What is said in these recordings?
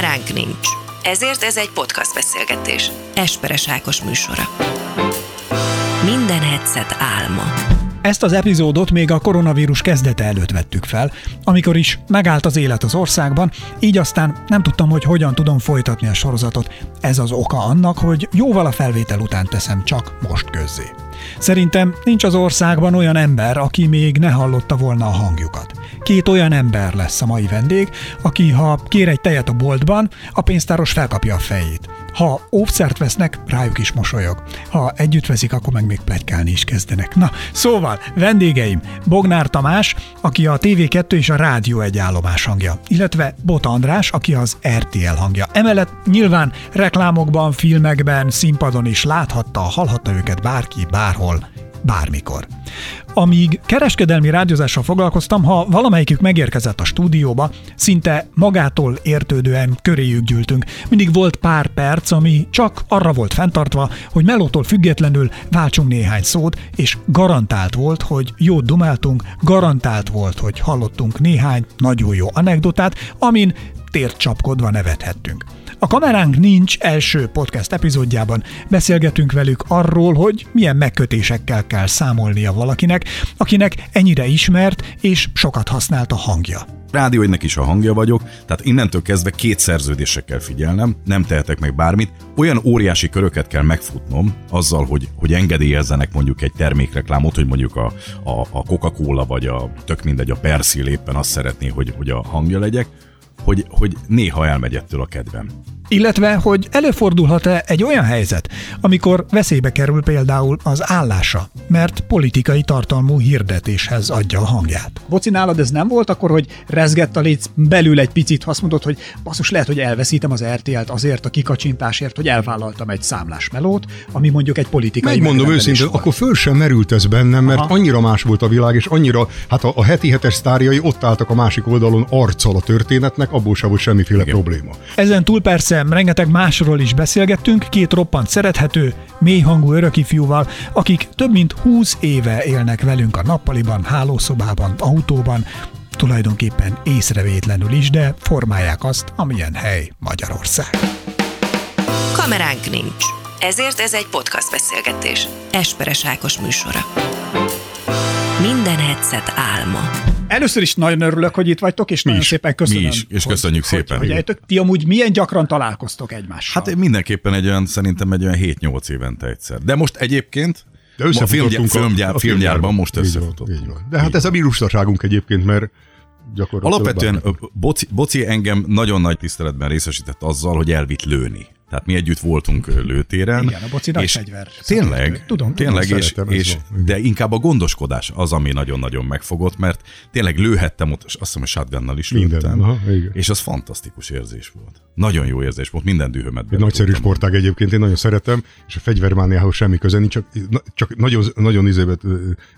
Kameránk nincs. Ezért ez egy podcast beszélgetés. Esperes Ákos műsora. Minden headset álma. Ezt az epizódot még a koronavírus kezdete előtt vettük fel, amikor is megállt az élet az országban, így aztán nem tudtam, hogy hogyan tudom folytatni a sorozatot. Ez az oka annak, hogy jóval a felvétel után teszem csak most közzé. Szerintem nincs az országban olyan ember, aki még ne hallotta volna a hangjukat. Két olyan ember lesz a mai vendég, aki ha kér egy tejet a boltban, a pénztáros felkapja a fejét. Ha óvszert vesznek, rájuk is mosolyog. Ha együtt veszik, akkor meg még plegykálni is kezdenek. Na, szóval, vendégeim, Bognár Tamás, aki a TV2 és a Rádió egy állomás hangja, illetve Bota András, aki az RTL hangja. Emellett nyilván reklámokban, filmekben, színpadon is láthatta, hallhatta őket bárki, bárhol bármikor. Amíg kereskedelmi rádiózással foglalkoztam, ha valamelyikük megérkezett a stúdióba, szinte magától értődően köréjük gyűltünk. Mindig volt pár perc, ami csak arra volt fenntartva, hogy melótól függetlenül váltsunk néhány szót, és garantált volt, hogy jót dumáltunk, garantált volt, hogy hallottunk néhány nagyon jó anekdotát, amin tért csapkodva nevethettünk. A kameránk nincs első podcast epizódjában. Beszélgetünk velük arról, hogy milyen megkötésekkel kell számolnia valakinek, akinek ennyire ismert és sokat használt a hangja. Rádió egynek is a hangja vagyok, tehát innentől kezdve két szerződésre kell figyelnem, nem tehetek meg bármit. Olyan óriási köröket kell megfutnom azzal, hogy, hogy engedélyezzenek mondjuk egy termékreklámot, hogy mondjuk a, a, a Coca-Cola vagy a tök mindegy, a Persil éppen azt szeretné, hogy, hogy a hangja legyek, hogy, hogy néha elmegy ettől a kedvem. Illetve, hogy előfordulhat-e egy olyan helyzet, amikor veszélybe kerül például az állása, mert politikai tartalmú hirdetéshez adja a hangját. Boci, nálad ez nem volt akkor, hogy rezgett a léc belül egy picit, ha azt mondod, hogy basszus, lehet, hogy elveszítem az RTL-t azért a kikacsintásért, hogy elvállaltam egy számlás melót, ami mondjuk egy politikai Megmondom őszintén, volt. akkor föl sem merült ez bennem, mert Aha. annyira más volt a világ, és annyira, hát a, a heti hetes sztárjai ott álltak a másik oldalon arccal a történetnek, abból sem volt semmiféle Igen. probléma. Ezen túl persze rengeteg másról is beszélgettünk, két roppant szerethető, mélyhangú örökifjúval, akik több mint 20 éve élnek velünk a nappaliban, hálószobában, autóban, tulajdonképpen észrevétlenül is, de formálják azt, amilyen hely Magyarország. Kameránk nincs. Ezért ez egy podcast beszélgetés. Esperes Ákos műsora. Minden headset álma. Először is nagyon örülök, hogy itt vagytok, és nagyon is, szépen köszönöm. mi is, és hogy, köszönjük hogy, szépen. Hogy, hogy ti amúgy milyen gyakran találkoztok egymással? Hát mindenképpen egy olyan, szerintem egy olyan 7-8 évente egyszer. De most egyébként De a filmgyár, filmgyár, a filmgyárban most Így van, összefutottunk. így van. De hát ez a mi lustaságunk egyébként, mert gyakorlatilag... Alapvetően Boci, Boci engem nagyon nagy tiszteletben részesített azzal, hogy elvitt lőni. Tehát mi együtt voltunk lőtéren. Igen, a Boci és fegyver Tényleg. Tudom, tényleg, tudom, és, és, de inkább a gondoskodás az, ami nagyon-nagyon megfogott, mert tényleg lőhettem ott, és azt hiszem, hogy shotgunnal is Minden, lőttem, aha, igen. és az fantasztikus érzés volt. Nagyon jó érzés volt, minden dühömet Egy nagyszerű sportág egyébként, én nagyon szeretem, és a fegyvermániához semmi köze nincs, csak, csak nagyon, nagyon izébet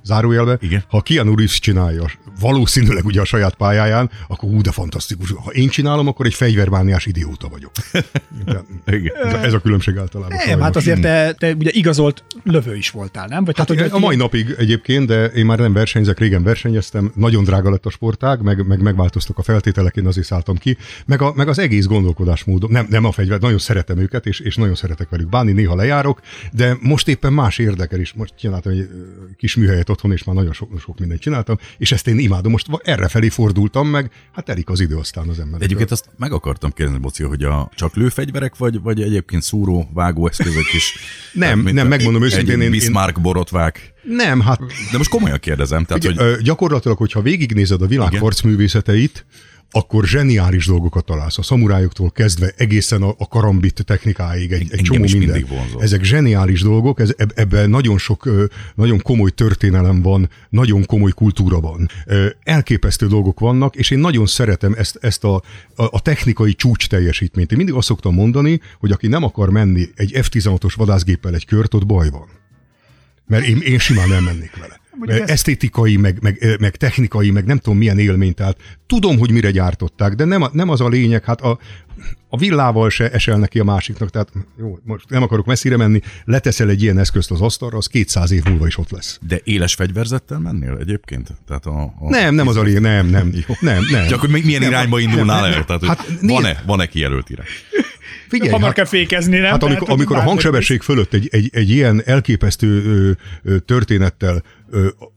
zárójelbe. Igen. Ha Keanu Reeves csinálja, valószínűleg ugye a saját pályáján, akkor hú, de fantasztikus. Ha én csinálom, akkor egy fegyvermániás idióta vagyok. Igen. Ez a különbség általában. nem, sajnos. hát azért te, te ugye igazolt lövő is voltál, nem? Vagy Hát tehát, hogy a mai napig egyébként, de én már nem versenyzek, régen versenyeztem, nagyon drága lett a sportág, meg, meg megváltoztak a feltételek, én azért szálltam ki, meg, a, meg az egész gondolkodásmódom, nem, nem a fegyver, nagyon szeretem őket, és, és nagyon szeretek velük bánni, néha lejárok, de most éppen más érdekel is. Most csináltam egy kis műhelyet otthon, és már nagyon sok, sok mindent csináltam, és ezt én imádom. Most erre felé fordultam meg, hát telik az idő aztán az ember. Egyébként azt meg akartam kérdezni, Boci, hogy a csak lőfegyverek, vagy, vagy egyébként szúró, vágó eszközök is? Nem, mint nem, megmondom őszintén, egy Bismarck borotvák. Nem, hát De most komolyan kérdezem, tehát, Ugye, hogy gyakorlatilag, hogyha végignézed a világ harcművészeteit, akkor zseniális dolgokat találsz. A szamurájoktól kezdve egészen a, a karambit technikáig egy, egy csomó minden. Ezek zseniális dolgok, ez, eb- ebben nagyon sok, nagyon komoly történelem van, nagyon komoly kultúra van. Elképesztő dolgok vannak, és én nagyon szeretem ezt, ezt a, a, a technikai csúcs teljesítményt. Én mindig azt szoktam mondani, hogy aki nem akar menni egy F-16-os vadászgéppel egy kört, ott baj van. Mert én, én simán elmennék vele. Mondjuk esztétikai, meg, meg, meg technikai, meg nem tudom milyen élmény. Tehát tudom, hogy mire gyártották, de nem, nem az a lényeg, hát a, a villával se esel neki a másiknak, tehát jó, most nem akarok messzire menni, leteszel egy ilyen eszközt az asztalra, az 200 év múlva is ott lesz. De éles fegyverzettel mennél egyébként? Tehát a, a... Nem, nem az a lényeg, nem, nem, Jó. nem, nem. Csak hogy milyen Nem, irányba indulnál nem, el? Tehát, Hát van-e, van-e kijelölt irány? Figyelj, Hamar hát, kell fékezni, nem? Hát amikor, amikor a hangsebesség fölött egy, egy, egy ilyen elképesztő ö, ö, történettel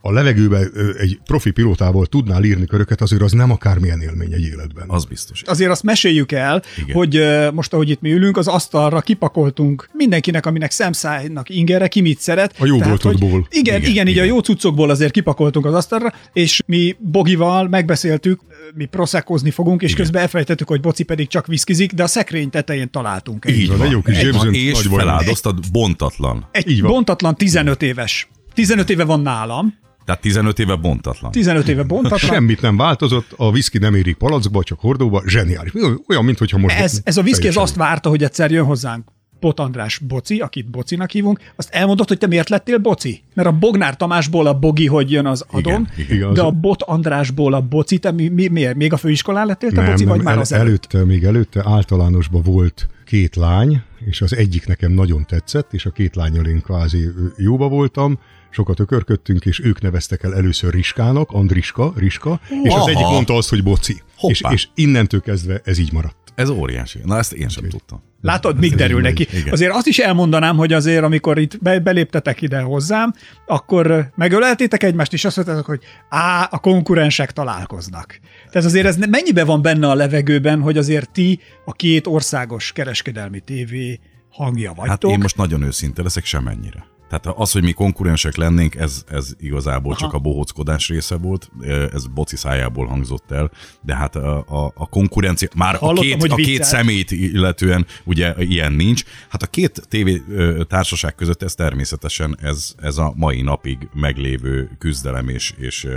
a levegőbe egy profi pilótával tudnál írni köröket, azért az nem akármilyen élmény egy életben. Az biztos. azért azt meséljük el, Igen. Hogy most, ahogy itt mi ülünk, az asztalra kipakoltunk mindenkinek, aminek szemszájnak ingere, ki mit szeret. A jó Tehát, hogy-. Igen, igen, Igen, igen, így a igen. jó cuccokból azért kipakoltunk az asztalra, és mi Bogival megbeszéltük, mi proszekozni fogunk, és Igen. közben elfelejtettük, hogy Boci pedig csak viszkizik, de a szekrény tetején találtunk egy, Így van, van. egy jó kis Egy van, Jameson és feláldoztad bontatlan. egy Így van. bontatlan 15 éves. 15 éve van nálam, Tehát 15 éve bontatlan. 15 éve bontatlan. Semmit nem változott, a whisky nem érik palackba, csak hordóba, zseniális. Olyan, mintha most... Ez, ez a ez teljesen- azt várta, hogy egyszer jön hozzánk Pot András Boci, akit Bocinak hívunk, azt elmondott, hogy te miért lettél Boci? Mert a Bognár Tamásból a Bogi, hogy jön az adom, Igen, igen. de a Bot Andrásból a Boci, te mi, mi, miért? Még a főiskolán lettél te nem, Boci, nem, vagy már el, az előtt? előtte, még előtte általánosban volt két lány, és az egyik nekem nagyon tetszett, és a két lányjal én kvázi jóba voltam, sokat ökörködtünk, és ők neveztek el először Riskának, Andriska, Riska, és az Aha. egyik mondta azt, hogy Boci. És, Hoppá. és innentől kezdve ez így maradt. Ez óriási. Na ezt én sem tudtam. Látod, mit Ez derül neki. igen. Azért azt is elmondanám, hogy azért, amikor itt be, beléptetek ide hozzám, akkor megöleltétek egymást, és azt mondtátok, hogy á, a konkurensek találkoznak. Tehát azért ez mennyibe van benne a levegőben, hogy azért ti a két országos kereskedelmi tévé hangja vagytok. Hát én most nagyon őszinte leszek, semennyire. Tehát az, hogy mi konkurensek lennénk, ez, ez igazából Aha. csak a bohóckodás része volt, ez boci szájából hangzott el, de hát a, a, a konkurencia, már a két, a két szemét illetően ugye ilyen nincs. Hát a két tévé ö, társaság között ez természetesen ez, ez a mai napig meglévő küzdelem és, és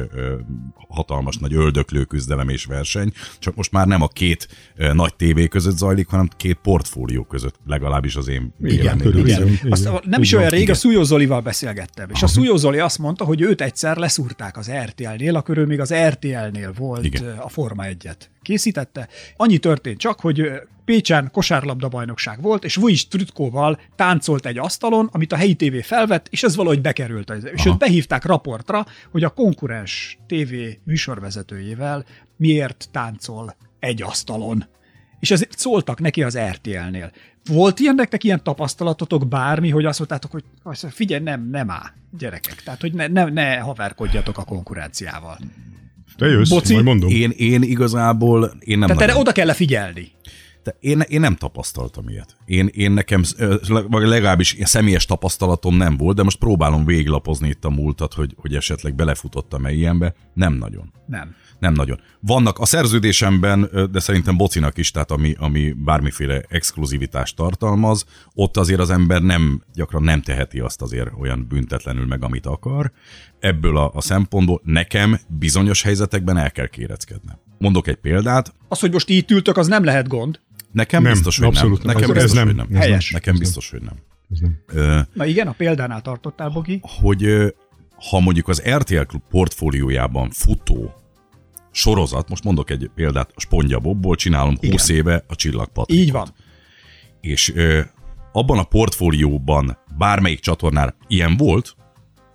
hatalmas nagy öldöklő küzdelem és verseny, csak most már nem a két nagy tévé között zajlik, hanem két portfólió között, legalábbis az én véleményem. körülbelül. Igen. Igen, Azt, igen. nem is olyan rég, igen. a Szújó Zolival beszélgettem, és a Szújó Zoli azt mondta, hogy őt egyszer leszúrták az RTL-nél, akkor ő még az RTL-nél volt Igen. a Forma 1-et. Készítette. Annyi történt csak, hogy Pécsen kosárlabda bajnokság volt, és Vujic Trütkóval táncolt egy asztalon, amit a helyi tévé felvett, és ez valahogy bekerült. És Aha. őt behívták raportra, hogy a konkurens tévé műsorvezetőjével miért táncol egy asztalon. És ezért szóltak neki az RTL-nél. Volt ilyen nektek ilyen tapasztalatotok bármi, hogy azt mondtátok, hogy azt figyelj, nem, nem áll, gyerekek. Tehát, hogy ne, ne, ne haverkodjatok a konkurenciával. Te jössz, Boci, majd mondom. Én, én igazából, én nem Tehát erre oda kell figyelni. te, én, én nem tapasztaltam ilyet. Én, én nekem, vagy legalábbis személyes tapasztalatom nem volt, de most próbálom véglapozni itt a múltat, hogy, hogy esetleg belefutottam-e ilyenbe. Nem nagyon. Nem. Nem nagyon. Vannak a szerződésemben, de szerintem Bocinak is, tehát ami, ami bármiféle exkluzivitást tartalmaz, ott azért az ember nem, gyakran nem teheti azt azért olyan büntetlenül meg, amit akar. Ebből a, a szempontból nekem bizonyos helyzetekben el kell kéreckednem. Mondok egy példát, Az, hogy most itt ültök, az nem lehet gond. Nekem Nem, biztos, hogy abszolút nem. Nekem Ez biztos, nem. hogy nem. Ez nem. Helyes. Nekem Ez biztos, hogy nem. Ez nem. Na igen, a példánál tartottál, Bogi. hogy ha mondjuk az RTL Klub portfóliójában futó sorozat, most mondok egy példát, a Spondja Bobból csinálom 20 Igen. éve a Csillagpatrikot. Így van. És ö, abban a portfólióban bármelyik csatornál ilyen volt,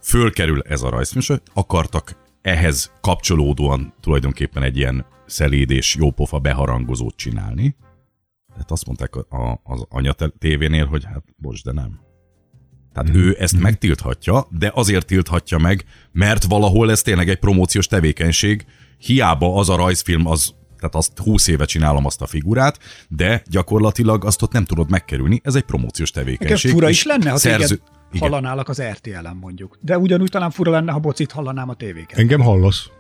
fölkerül ez a rajzműsor, akartak ehhez kapcsolódóan tulajdonképpen egy ilyen szeléd és jópofa beharangozót csinálni. Tehát azt mondták a, az anya tévénél, hogy hát bocs, de nem. Tehát mm. ő ezt megtilthatja, de azért tilthatja meg, mert valahol ez tényleg egy promóciós tevékenység. Hiába az a rajzfilm, az, tehát azt 20 éve csinálom azt a figurát, de gyakorlatilag azt ott nem tudod megkerülni. Ez egy promóciós tevékenység. fura és is lenne, ha szerző... téged Igen. hallanálak az RTL-en mondjuk. De ugyanúgy talán fura lenne, ha Bocit hallanám a tévéken. Engem hallasz.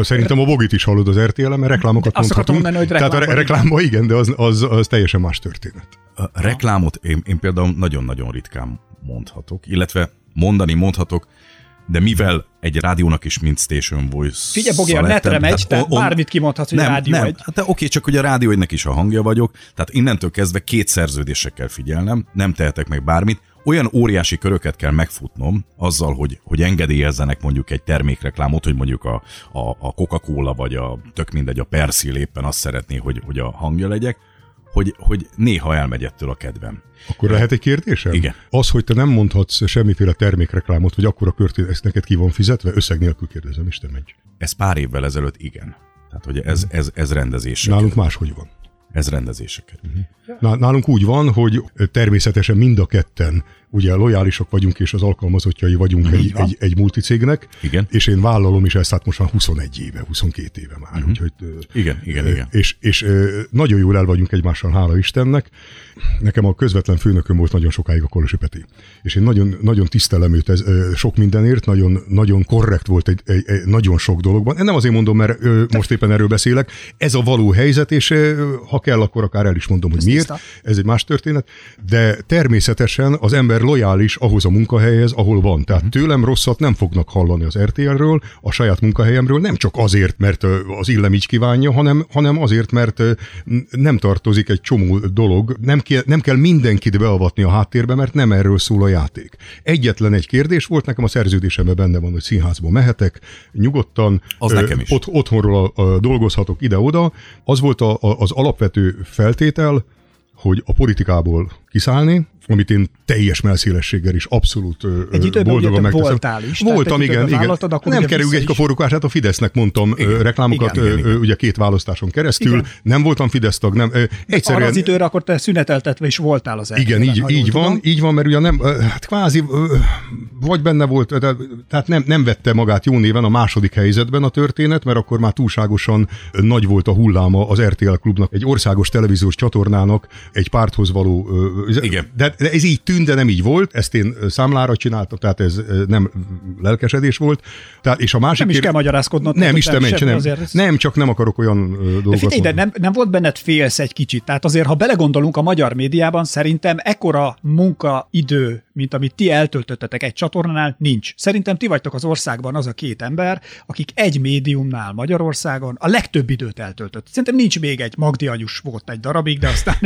Szerintem a Bogit is hallod az RTL-en, mert reklámokat Azt mondhatunk. mondani, hogy Tehát a igen, de az, az, az teljesen más történet. A reklámot én, én például nagyon-nagyon ritkán mondhatok, illetve mondani mondhatok, de mivel egy rádiónak is mint Station Voice Figyelj, Bogi, a netre megy, tehát bármit kimondhatsz, hogy nem, Rádió nem. egy. Hát de oké, csak hogy a rádió egynek is a hangja vagyok, tehát innentől kezdve két szerződésekkel figyelnem, nem tehetek meg bármit. olyan óriási köröket kell megfutnom azzal, hogy, hogy engedélyezzenek mondjuk egy termékreklámot, hogy mondjuk a, a, a Coca-Cola vagy a tök mindegy, a Persil éppen azt szeretné, hogy, hogy a hangja legyek, hogy, hogy néha elmegy ettől a kedvem. Akkor lehet egy kérdésem? Igen. Az, hogy te nem mondhatsz semmiféle termékreklámot, vagy akkor a kört, ezt neked ki van fizetve, összeg nélkül kérdezem, Isten menj. Ez pár évvel ezelőtt igen. Tehát, hogy ez, ez, ez rendezések. Nálunk máshogy van. Ez rendezéseket. Ná- Nálunk úgy van, hogy természetesen mind a ketten ugye lojálisak vagyunk, és az alkalmazottjai vagyunk egy, egy, egy multicégnek, Igen. és én vállalom is ezt, hát most már 21 éve, 22 éve már, uh-huh. úgyhogy... Igen, igen, igen. És, és nagyon jól el vagyunk egymással, hála Istennek. Nekem a közvetlen főnököm volt nagyon sokáig a Kolosi Peti. És én nagyon, nagyon tisztelem őt ez, sok mindenért, nagyon, nagyon korrekt volt egy, egy, egy, nagyon sok dologban. Nem azért mondom, mert most éppen erről beszélek. Ez a való helyzet, és ha kell, akkor akár el is mondom, hogy miért. tiszta. Ez egy más történet. De természetesen az ember lojális ahhoz a munkahelyhez, ahol van. Tehát tőlem rosszat nem fognak hallani az RTL-ről, a saját munkahelyemről, nem csak azért, mert az illem így kívánja, hanem, hanem azért, mert nem tartozik egy csomó dolog, nem kell, nem kell mindenkit beavatni a háttérbe, mert nem erről szól a játék. Egyetlen egy kérdés volt, nekem a szerződésemben benne van, hogy színházba mehetek, nyugodtan. Az ö, nekem is. Ott, otthonról a, a, dolgozhatok ide-oda. Az volt a, a, az alapvető feltétel, hogy a politikából kiszállni, amit én teljes melszélességgel is abszolút Egy boldogan megteszem. voltál is, Voltam, egy igen, igen. akkor Nem kerül egy kaforukás, hát a Fidesznek mondtam igen, reklámokat Igen, igen, ugye két választáson keresztül. Igen. Nem voltam Fidesz tag, nem. ö, Arra Egyszerűen, az időre akkor te szüneteltetve is voltál az igen, így, így van, tudom. így van, mert ugye nem, hát kvázi, vagy benne volt, tehát nem, nem vette magát jó néven a második helyzetben a történet, mert akkor már túlságosan nagy volt a hulláma az RTL klubnak, egy országos televíziós csatornának, egy párthoz való, Igen. de, de ez így tűnt, de nem így volt, ezt én számlára csináltam, tehát ez nem lelkesedés volt. Tehát, és a másik Nem is kér- kell magyarázkodnod. Nem, Isten semmi, ments, nem, azért nem, csak nem akarok olyan De figyelj, de nem, nem volt benned félsz egy kicsit. Tehát azért, ha belegondolunk a magyar médiában, szerintem ekkora munkaidő, mint amit ti eltöltöttetek egy csatornánál, nincs. Szerintem ti vagytok az országban az a két ember, akik egy médiumnál Magyarországon a legtöbb időt eltöltött. Szerintem nincs még egy Magdi anyus volt egy darabig, de aztán...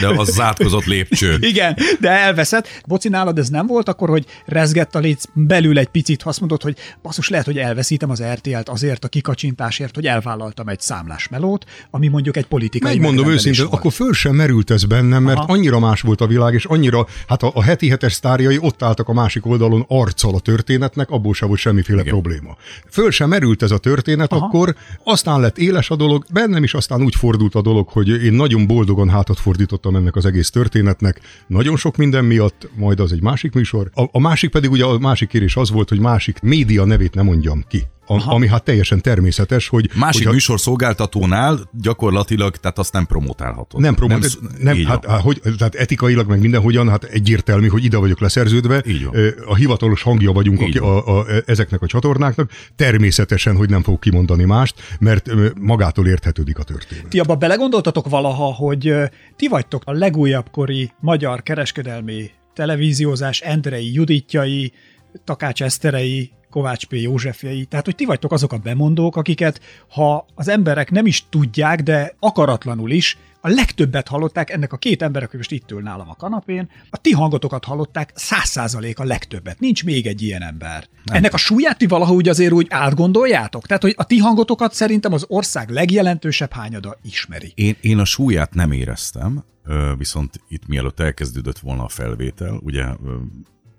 De az zátkozott lépcső. Igen, de elveszett. Boci, nálad ez nem volt akkor, hogy rezgett a léc belül egy picit, ha azt mondod, hogy basszus, lehet, hogy elveszítem az RTL-t azért a kikacsintásért, hogy elvállaltam egy számlás melót, ami mondjuk egy politikai Megmondom őszintén, volt. akkor föl sem merült ez bennem, mert Aha. annyira más volt a világ, és annyira, hát a, a heti hetes sztárjai ott álltak a másik oldalon arccal a történetnek, abból sem volt semmiféle Igen. probléma. Föl sem merült ez a történet, Aha. akkor aztán lett éles a dolog, bennem is aztán úgy fordult a dolog, hogy én nagyon boldogan hátat fordítottam ennek az egész történetnek, nagyon sok minden miatt, majd az egy másik műsor. A, a másik pedig ugye a másik kérés az volt, hogy másik média nevét nem mondjam ki. A, ami hát teljesen természetes, hogy... Másik hogyha- műsor szolgáltatónál gyakorlatilag, tehát azt nem promotálhatod. Nem promot, nem, nem hát, hát, hogy, tehát etikailag meg mindenhogyan, hát egyértelmű, hogy ide vagyok leszerződve. Így van. A hivatalos hangja vagyunk Így a, a, ezeknek a csatornáknak. Természetesen, hogy nem fogok kimondani mást, mert magától érthetődik a történet. Ti abba belegondoltatok valaha, hogy ti vagytok a legújabb kori magyar kereskedelmi televíziózás Endrei Juditjai, Takács Eszterei, Kovács P. Józsefjei. Tehát, hogy ti vagytok azok a bemondók, akiket, ha az emberek nem is tudják, de akaratlanul is, a legtöbbet hallották ennek a két emberek, aki most itt ül nálam a kanapén, a ti hangotokat hallották száz százalék a legtöbbet. Nincs még egy ilyen ember. Nem. Ennek a súlyát ti valahogy azért úgy átgondoljátok? Tehát, hogy a ti hangotokat szerintem az ország legjelentősebb hányada ismeri. Én, én a súlyát nem éreztem, viszont itt mielőtt elkezdődött volna a felvétel, ugye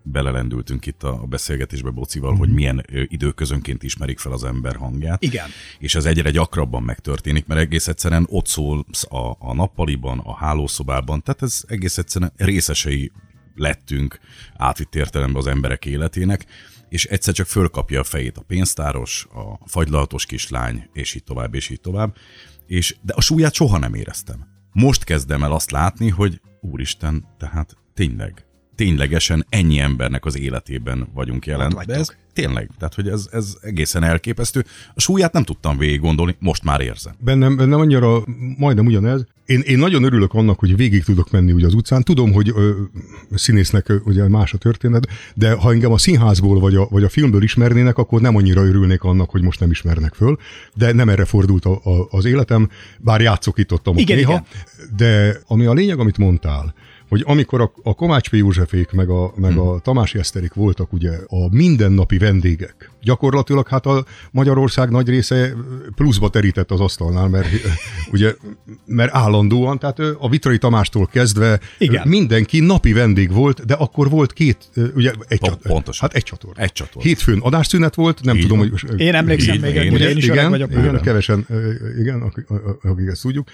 belelendültünk itt a beszélgetésbe Bocival, Mhm. hogy milyen ö, időközönként ismerik fel az ember hangját. Igen. És ez egyre gyakrabban megtörténik, mert egész egyszerűen ott szól a, a nappaliban, a hálószobában, tehát ez egész egyszerűen részesei lettünk átvitt értelemben az emberek életének, és egyszer csak fölkapja a fejét a pénztáros, a fagylaltos kislány, és így tovább, és így tovább. És, de a súlyát soha nem éreztem. Most kezdem el azt látni, hogy úristen, tehát tényleg, ténylegesen ennyi embernek az életében vagyunk jelen. De ez tényleg, tehát hogy ez, ez egészen elképesztő. A súlyát nem tudtam végig gondolni, most már érzem. Bennem, bennem annyira majdnem ugyanez. Én, én nagyon örülök annak, hogy végig tudok menni ugye az utcán. Tudom, hogy ö, színésznek ö, ugye más a történet, de ha engem a színházból vagy a, vagy a filmből ismernének, akkor nem annyira örülnék annak, hogy most nem ismernek föl. De nem erre fordult a, a, az életem, bár játszok itt ott, ott Igen, néha. igen. De ami a lényeg, amit mondtál, hogy amikor a, a Komács P. Józsefék meg a, meg a Tamási Eszterik voltak ugye a mindennapi vendégek, gyakorlatilag hát a Magyarország nagy része pluszba terített az asztalnál, mert ugye, mert állandóan, tehát a Vitrai Tamástól kezdve Igen. mindenki napi vendég volt, de akkor volt két, ugye egy, Po- csat, pontosan. hát egy csatorna. Egy csatorna. Hétfőn adásszünet volt, nem Így tudom, van. hogy... Én emlékszem még, én én, én, is. igen, vagyok. igen, kevesen, igen, akik, ezt tudjuk.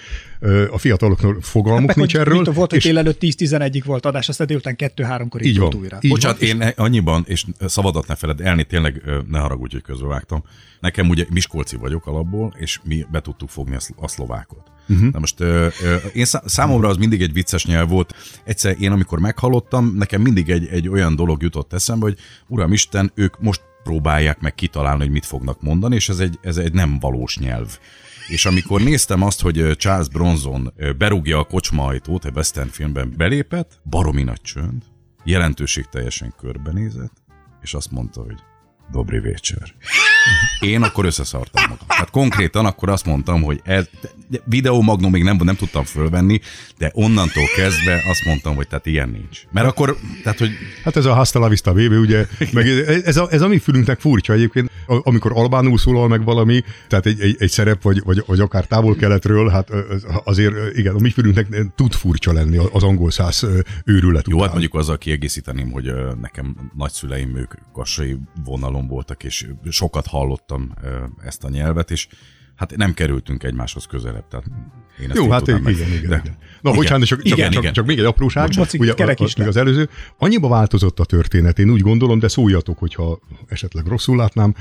A fiataloknak fogalmuk Meg, nincs hogy erről. tudom, volt, hogy és- délelőtt 10-11-ig volt adás, aztán délután 2-3-kor Így volt van. újra. Így Bocsánat, van, én annyiban, és szavadat ne feled, elni tényleg ö, ne haragudj, hogy közbevágtam. Nekem ugye Miskolci vagyok alapból, és mi be tudtuk fogni a, szl- a szlovákot. Uh-huh. Na most ö, ö, én szá- számomra az mindig egy vicces nyelv volt. Egyszer én, amikor meghallottam, nekem mindig egy, egy olyan dolog jutott eszembe, hogy Uram Isten, ők most próbálják meg kitalálni, hogy mit fognak mondani, és ez egy, ez egy nem valós nyelv. És amikor néztem azt, hogy Charles Bronson berúgja a kocsma ajtót, egy western filmben belépett, baromi nagy csönd, jelentőség teljesen körbenézett, és azt mondta, hogy Dobri Vécser. Én akkor összeszartam magam. Tehát konkrétan akkor azt mondtam, hogy ez, de videó magnum még nem, nem tudtam fölvenni, de onnantól kezdve azt mondtam, hogy tehát ilyen nincs. Mert akkor, tehát hogy Hát ez a Hasta la Vista baby, ugye, meg ez a, ez a mi fülünknek furcsa egyébként, amikor albánul szólal meg valami, tehát egy, egy, egy szerep, vagy, vagy, vagy akár távol-keletről, hát az- azért igen, a mi fülünknek tud furcsa lenni az angol száz őrület Jó, után. hát mondjuk azzal kiegészíteném, hogy nekem nagyszüleim ők kassai vonalon voltak, és sokat hallottam ezt a nyelvet, és hát nem kerültünk egymáshoz közelebb. Tehát én ezt Jó, hát igen, meg- igen, de- igen. Na, bocsánat, csak, Igen, csak, igen. csak még egy apróság. Bocs, ugye, kerek is még az előző. Annyiba változott a történet, én úgy gondolom, de szóljatok, hogyha esetleg rosszul látnám,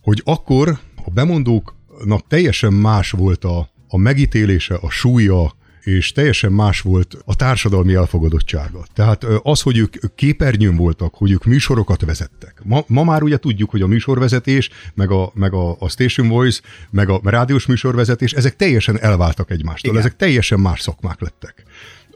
hogy akkor a bemondóknak teljesen más volt a, a megítélése, a súlya, és teljesen más volt a társadalmi elfogadottsága. Tehát az, hogy ők képernyőn voltak, hogy ők műsorokat vezettek. Ma, ma már ugye tudjuk, hogy a műsorvezetés, meg a, meg a, a Station Voice, meg a rádiós műsorvezetés, ezek teljesen elváltak egymástól. Igen. Ezek teljesen más szakmák lettek.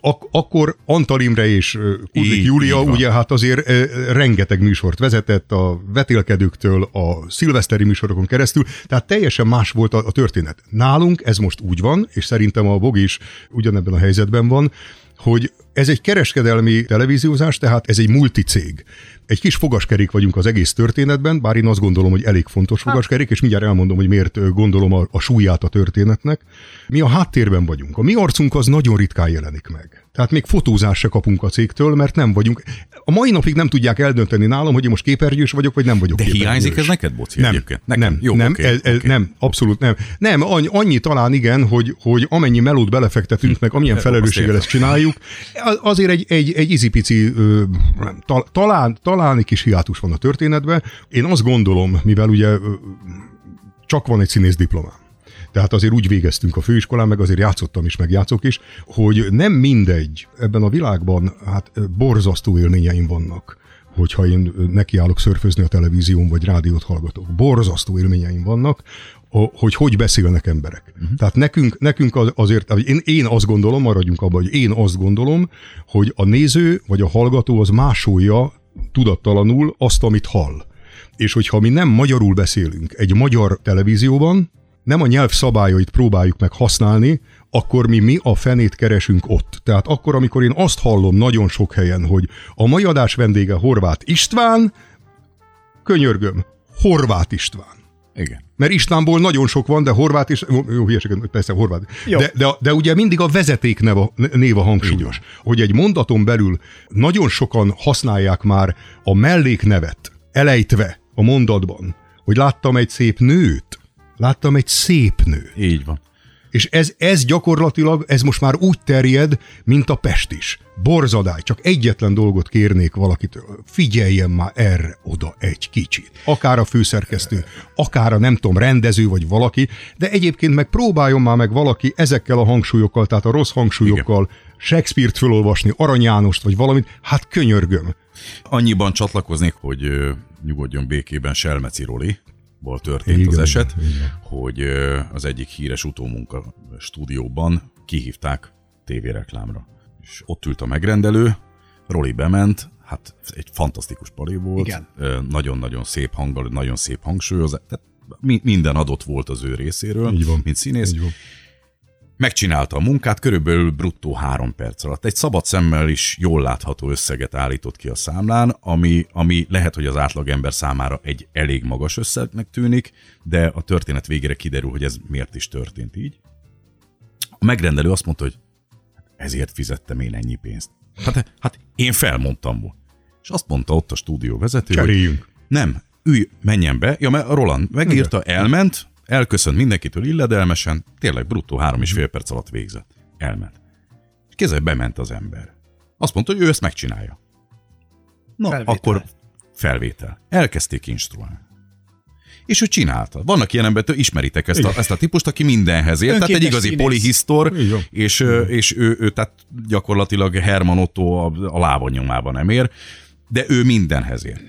Ak- akkor Antal Imre és Kudlik Júlia ugye hát azért rengeteg műsort vezetett a vetélkedőktől a szilveszteri műsorokon keresztül, tehát teljesen más volt a, a történet. Nálunk ez most úgy van, és szerintem a Bog is ugyanebben a helyzetben van, hogy ez egy kereskedelmi televíziózás, tehát ez egy multicég. Egy kis fogaskerék vagyunk az egész történetben, bár én azt gondolom, hogy elég fontos fogaskerék, és mindjárt elmondom, hogy miért gondolom a, a súlyát a történetnek. Mi a háttérben vagyunk. A mi arcunk az nagyon ritkán jelenik meg. Tehát még fotózás se kapunk a cégtől, mert nem vagyunk. A mai napig nem tudják eldönteni nálam, hogy én most képernyős vagyok, vagy nem vagyok De képernyős. hiányzik ez neked, Boci, Nem, egyébként? Nekem? nem, Jó, nem, oké, ez, ez, oké. nem, abszolút nem. Nem, annyi, annyi talán igen, hogy, hogy amennyi melót belefektetünk, meg amilyen felelősséggel ezt csináljuk, az- azért egy, egy, egy izipici, talán, talán egy kis hiátus van a történetben. Én azt gondolom, mivel ugye csak van egy színész diplomám, tehát azért úgy végeztünk a főiskolán, meg azért játszottam is, meg játszok is, hogy nem mindegy, ebben a világban hát borzasztó élményeim vannak hogyha én nekiállok szörfözni a televízión, vagy rádiót hallgatok. Borzasztó élményeim vannak, hogy hogy beszélnek emberek. Uh-huh. Tehát nekünk, nekünk az, azért, én, én azt gondolom, maradjunk abban, hogy én azt gondolom, hogy a néző vagy a hallgató az másolja tudattalanul azt, amit hall. És hogyha mi nem magyarul beszélünk egy magyar televízióban, nem a nyelv szabályait próbáljuk meg használni, akkor mi mi a fenét keresünk ott. Tehát akkor, amikor én azt hallom nagyon sok helyen, hogy a mai adás vendége Horváth István, könyörgöm, Horváth István. Igen. Mert Istvánból nagyon sok van, de Horváth is, jó, hülyeséget, persze Horváth. Jó. De, de, de, ugye mindig a vezeték név a, név a hangsúlyos. Hogy egy mondaton belül nagyon sokan használják már a melléknevet elejtve a mondatban, hogy láttam egy szép nőt, láttam egy szép nőt. Így van. És ez, ez gyakorlatilag, ez most már úgy terjed, mint a Pest is. Borzadály, csak egyetlen dolgot kérnék valakitől. Figyeljen már erre oda egy kicsit. Akár a főszerkesztő, akár a nem tudom, rendező vagy valaki, de egyébként meg próbáljon már meg valaki ezekkel a hangsúlyokkal, tehát a rossz hangsúlyokkal Shakespeare-t fölolvasni, Arany Jánost vagy valamit, hát könyörgöm. Annyiban csatlakoznék, hogy nyugodjon békében Selmeci Roli, ból történt Igen, az eset, igen, hogy az egyik híres utómunka stúdióban kihívták tévéreklámra. És ott ült a megrendelő, Roli bement, hát egy fantasztikus pali volt, Igen. nagyon-nagyon szép hanggal, nagyon szép hangsúlyozás, tehát mi- minden adott volt az ő részéről, Így van. mint színész, Így van. Megcsinálta a munkát körülbelül bruttó három perc alatt. Egy szabad szemmel is jól látható összeget állított ki a számlán, ami, ami lehet, hogy az átlagember számára egy elég magas összegnek tűnik, de a történet végére kiderül, hogy ez miért is történt így. A megrendelő azt mondta, hogy "Hát ezért fizettem én ennyi pénzt. Hát, hát én felmondtam volna. És azt mondta ott a stúdió vezető, hogy Cseréljünk. nem, ülj, menjen be. Ja, mert Roland megírta, elment, elköszönt mindenkitől illedelmesen, tényleg bruttó három és fél perc alatt végzett. Elment. És kézzel bement az ember. Azt mondta, hogy ő ezt megcsinálja. Na, Felvétel. akkor felvétel. Elkezdték instruálni. És ő csinálta. Vannak ilyen embertől, ismeritek ezt a, ezt a típust, aki mindenhez ért, tehát egy igazi színész. polihisztor, és, és ő, ő, tehát gyakorlatilag Herman Otto a, a lába nyomában nem ér, de ő mindenhez ért.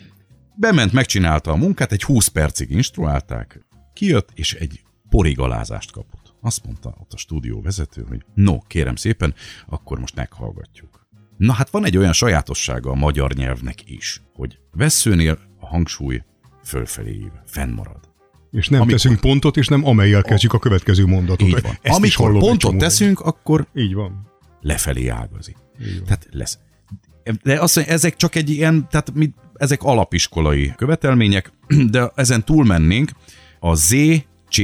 Bement, megcsinálta a munkát, egy 20 percig instruálták, kijött, és egy porigalázást kapott. Azt mondta ott a stúdió vezető, hogy no, kérem szépen, akkor most meghallgatjuk. Na hát van egy olyan sajátossága a magyar nyelvnek is, hogy veszőnél a hangsúly fölfelé ív, fennmarad. És nem Amikor- teszünk pontot, és nem amelyel kezdjük a következő mondatot. Így van. Ezt Amikor pontot teszünk, akkor. Így van. lefelé ágazik. Tehát lesz. De azt mondja, ezek csak egy ilyen, tehát mi, ezek alapiskolai követelmények, de ezen túlmennénk, a Z, C,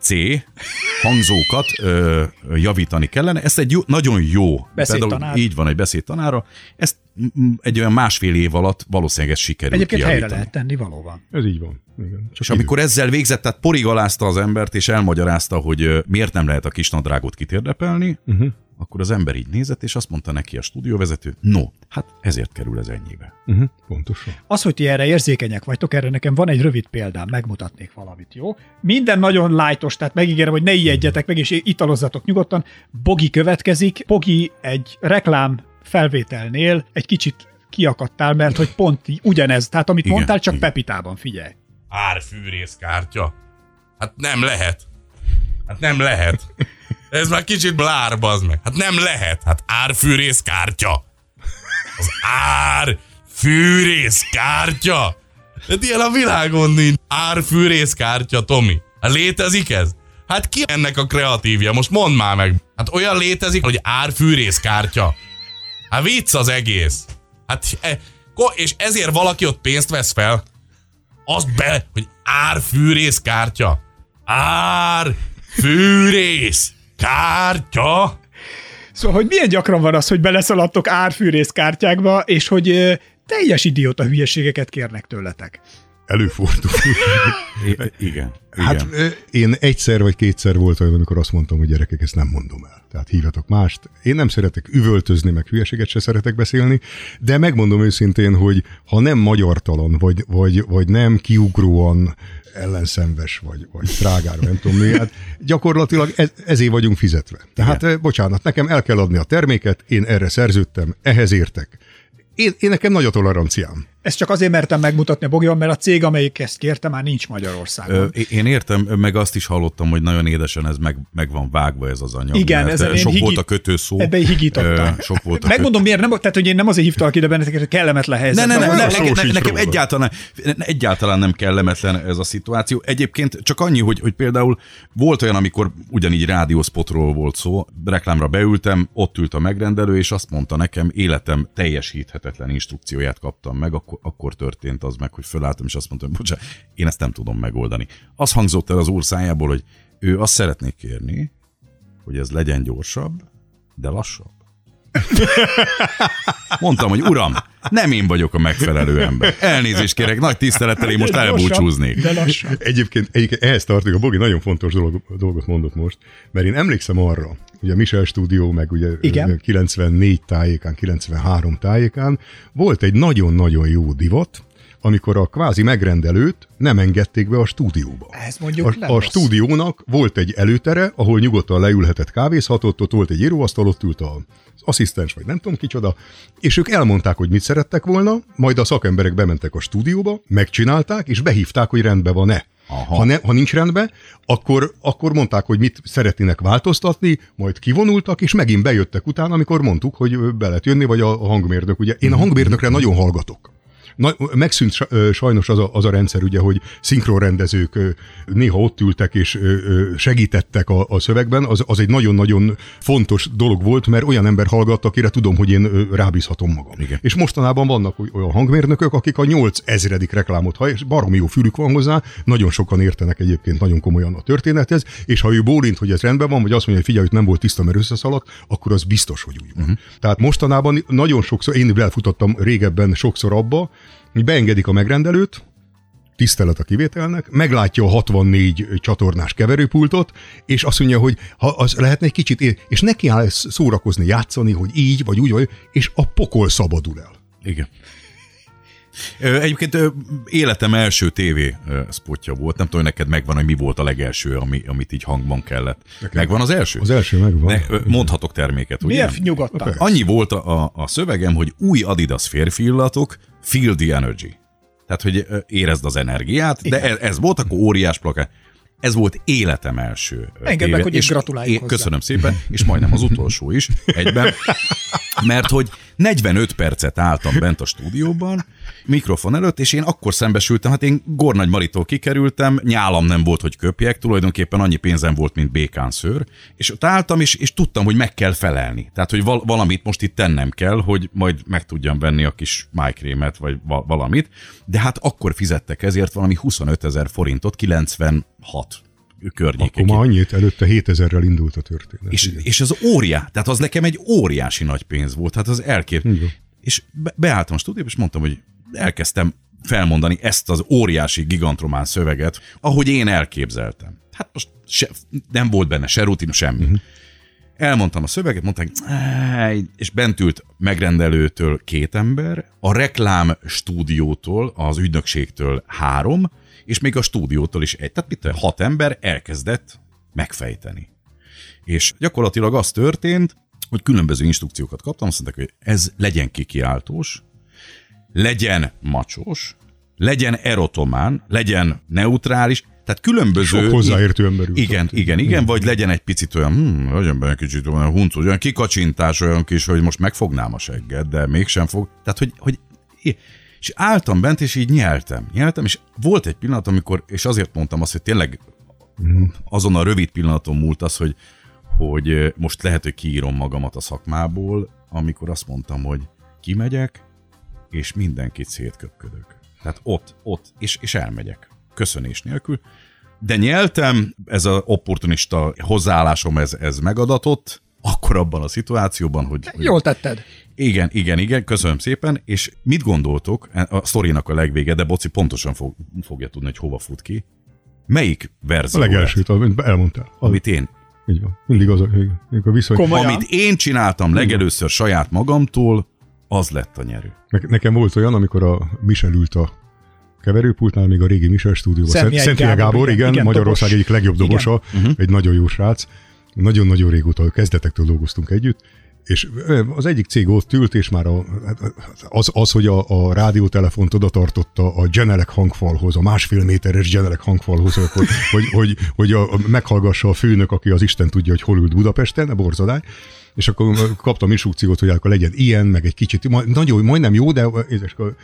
C hangzókat ö, javítani kellene. Ezt egy jó, nagyon jó, például így van egy beszédtanára, ezt egy olyan másfél év alatt valószínűleg ez sikerül Egyébként helyre kijavítani. lehet tenni valóban. Ez így van. Igen. Csak És amikor ezzel végzett, tehát porigalázta az embert, és elmagyarázta, hogy miért nem lehet a kisnadrágot kitérdepelni, uh-huh. akkor az ember így nézett, és azt mondta neki a stúdióvezető, no, hát ezért kerül ez ennyibe. idő. Uh-huh. Pontosan. Az, hogy ti erre érzékenyek vagytok, erre nekem van egy rövid példám, megmutatnék valamit, jó? Minden nagyon lájtos, tehát megígérem, hogy ne ijedjetek meg, és italozzatok nyugodtan. Bogi következik. Bogi egy reklám felvételnél egy kicsit kiakadtál, mert hogy pont ugyanez, tehát amit Igen, mondtál, csak igen. Pepitában, figyelj. árfűrészkártya. Hát nem lehet. Hát nem lehet. Ez már kicsit blár, bazd meg. Hát nem lehet. Hát árfűrészkártya. Az árfűrészkártya. Hát ilyen a világon nincs. Árfűrészkártya, Tomi. Hát létezik ez? Hát ki ennek a kreatívja? Most mondd már meg. Hát olyan létezik, hogy árfűrészkártya. Hát vicc az egész. Hát, e, és ezért valaki ott pénzt vesz fel azt be, hogy árfűrész kártya. Árfűrész kártya. Szóval, hogy milyen gyakran van az, hogy beleszaladtok árfűrész kártyákba, és hogy ö, teljes idióta hülyeségeket kérnek tőletek. Előfordul. I- igen. Hát igen. én egyszer vagy kétszer volt olyan, amikor azt mondtam, hogy gyerekek, ezt nem mondom el. Tehát hívjatok mást. Én nem szeretek üvöltözni, meg hülyeséget se szeretek beszélni, de megmondom őszintén, hogy ha nem magyartalan, vagy, vagy, vagy nem kiugróan ellenszenves, vagy, vagy trágára, nem tudom mi, hát gyakorlatilag ez, ezért vagyunk fizetve. Tehát Igen. bocsánat, nekem el kell adni a terméket, én erre szerződtem, ehhez értek. Én, én nekem nagy a toleranciám. Ezt csak azért mertem megmutatni a Bogiban, mert a cég, amelyik ezt kérte, már nincs Magyarországon. Ö, Én értem, meg azt is hallottam, hogy nagyon édesen ez meg, meg van vágva ez az anyag. Igen, én sok higi- volt a kötőszó. Ebbe higítottam. Ö, Sok volt a Megmondom miért, nem, tehát hogy én nem azért hívtalak ide benneteket, hogy kellemetlen Ne, helyzet. ne, ne, van. ne, szó ne, ne, nekem egyáltalán, egyáltalán nem kellemetlen ez a szituáció. Egyébként csak annyi, hogy, hogy például volt olyan, amikor ugyanígy rádióspotról volt szó, reklámra beültem, ott ült a megrendelő, és azt mondta nekem, életem teljesíthetetlen instrukcióját kaptam meg, akkor, akkor történt az meg, hogy fölálltam, és azt mondtam, hogy bocsánat, én ezt nem tudom megoldani. Az hangzott el az úr szájából, hogy ő azt szeretnék kérni, hogy ez legyen gyorsabb, de lassabb. Mondtam, hogy uram, nem én vagyok a megfelelő ember. Elnézést kérek, nagy tisztelettel én most elbúcsúznék. De lassan. Egyébként, egyébként ehhez tartozik, a Bogi nagyon fontos dolog, dolgot mondott most, mert én emlékszem arra, hogy a Michel stúdió, meg ugye Igen. 94 tájékán, 93 tájékán volt egy nagyon-nagyon jó divat, amikor a kvázi megrendelőt nem engedték be a stúdióba. Ez mondjuk A, a rossz. stúdiónak volt egy előtere, ahol nyugodtan leülhetett, kávézhatott, ott volt egy íróasztal, ott ült a az asszisztens, vagy nem tudom kicsoda, és ők elmondták, hogy mit szerettek volna, majd a szakemberek bementek a stúdióba, megcsinálták, és behívták, hogy rendben van-e. Aha. Ha, ne, ha nincs rendben, akkor, akkor mondták, hogy mit szeretnének változtatni, majd kivonultak, és megint bejöttek utána, amikor mondtuk, hogy be lehet jönni, vagy a, a hangmérnök. Ugye én a hangmérnökre nagyon hallgatok. Na, megszűnt sajnos az a, az a rendszer, ugye, hogy szinkronrendezők néha ott ültek és segítettek a, a szövegben, az, az egy nagyon-nagyon fontos dolog volt, mert olyan ember hallgatta, akire tudom, hogy én rábízhatom magam. Igen. És mostanában vannak olyan hangmérnökök, akik a 8 ezredik reklámot ha és baromi jó fülük van hozzá, nagyon sokan értenek egyébként nagyon komolyan a történethez, és ha ő bólint, hogy ez rendben van, vagy azt mondja, hogy figyelj, hogy nem volt tiszta, mert összeszaladt, akkor az biztos, hogy úgy van. Uh-huh. Tehát mostanában nagyon sokszor, én belfutottam régebben sokszor abba, hogy beengedik a megrendelőt, tisztelet a kivételnek, meglátja a 64 csatornás keverőpultot, és azt mondja, hogy ha az lehetne egy kicsit, és neki áll szórakozni, játszani, hogy így, vagy úgy, vagy, és a pokol szabadul el. Igen. Egyébként életem első tévé spotja volt. Nem tudom, hogy neked megvan, hogy mi volt a legelső, ami, amit így hangban kellett. Nekem megvan az első? Az első megvan. Ne, mondhatok terméket, ugye? Miért nyugodtan? Annyi volt a, a szövegem, hogy új Adidas férfillatok, feel the energy. Tehát, hogy érezd az energiát, Igen. de ez, ez volt akkor óriás plakát. Ez volt életem első. Engedd meg, hogy és gratuláljuk hozzá. Köszönöm szépen, és majdnem az utolsó is egyben, mert hogy 45 percet álltam bent a stúdióban, mikrofon előtt, és én akkor szembesültem, hát én Gornagy Maritól kikerültem, nyálam nem volt, hogy köpjek, tulajdonképpen annyi pénzem volt, mint békán szőr, és ott álltam, és, és tudtam, hogy meg kell felelni. Tehát, hogy val- valamit most itt tennem kell, hogy majd meg tudjam venni a kis májkrémet, vagy va- valamit, de hát akkor fizettek ezért valami 25 ezer forintot, 96 környékén. Akkor már annyit, előtte 7000-rel indult a történet. És, és az óriá, tehát az nekem egy óriási nagy pénz volt, hát az elkép. Igen. És be, beálltam a stúdióba, és mondtam, hogy elkezdtem felmondani ezt az óriási gigantromán szöveget, ahogy én elképzeltem. Hát most se, nem volt benne se rutin, semmi. Uh-huh. Elmondtam a szöveget, mondták, és bent ült megrendelőtől két ember, a reklám stúdiótól, az ügynökségtől három, és még a stúdiótól is egy. Tehát mit hat ember elkezdett megfejteni. És gyakorlatilag az történt, hogy különböző instrukciókat kaptam, azt mondták, hogy ez legyen kikiáltós, legyen macsos, legyen erotomán, legyen neutrális, tehát különböző... Sok hozzáértő ember Igen, igen, igen, vagy legyen egy picit olyan, hm, legyen benne kicsit olyan hunc, olyan kikacsintás, olyan kis, hogy most megfognám a segged, de mégsem fog. Tehát, hogy, hogy és álltam bent, és így nyeltem. Nyeltem, és volt egy pillanat, amikor, és azért mondtam azt, hogy tényleg azon a rövid pillanaton múlt az, hogy, hogy most lehet, hogy kiírom magamat a szakmából, amikor azt mondtam, hogy kimegyek, és mindenkit szétköpködök. Tehát ott, ott, és, és elmegyek. Köszönés nélkül. De nyeltem, ez az opportunista hozzáállásom, ez, ez megadatott, akkor abban a szituációban, hogy... Jól tetted. Igen, igen, igen, köszönöm szépen. És mit gondoltok, a sztorinak a legvége, de Boci pontosan fog, fogja tudni, hogy hova fut ki. Melyik verzió? A legelsőt, amit elmondtál. Amit én így van. Mindig az a, a viszony. Komolyan? Amit én csináltam legelőször saját magamtól, az lett a nyerő. Ne, nekem volt olyan, amikor a Michel ült a keverőpultnál, még a régi Michel stúdióban. Szent, Szent Gábor, Gábor, igen, igen Magyarország dobos. egyik legjobb dobosa, igen. egy nagyon jó srác. Nagyon-nagyon régóta, kezdetektől dolgoztunk együtt, és az egyik cég ott ült, és már a, az, az, hogy a, a rádiótelefont oda tartotta a Genelec hangfalhoz, a másfél méteres Genelec hangfalhoz, hogy, hogy, hogy, hogy a, meghallgassa a főnök, aki az Isten tudja, hogy hol ült Budapesten, a borzadály, és akkor kaptam instrukciót, hogy akkor legyen ilyen, meg egy kicsit, nagyon, majdnem jó, de és akkor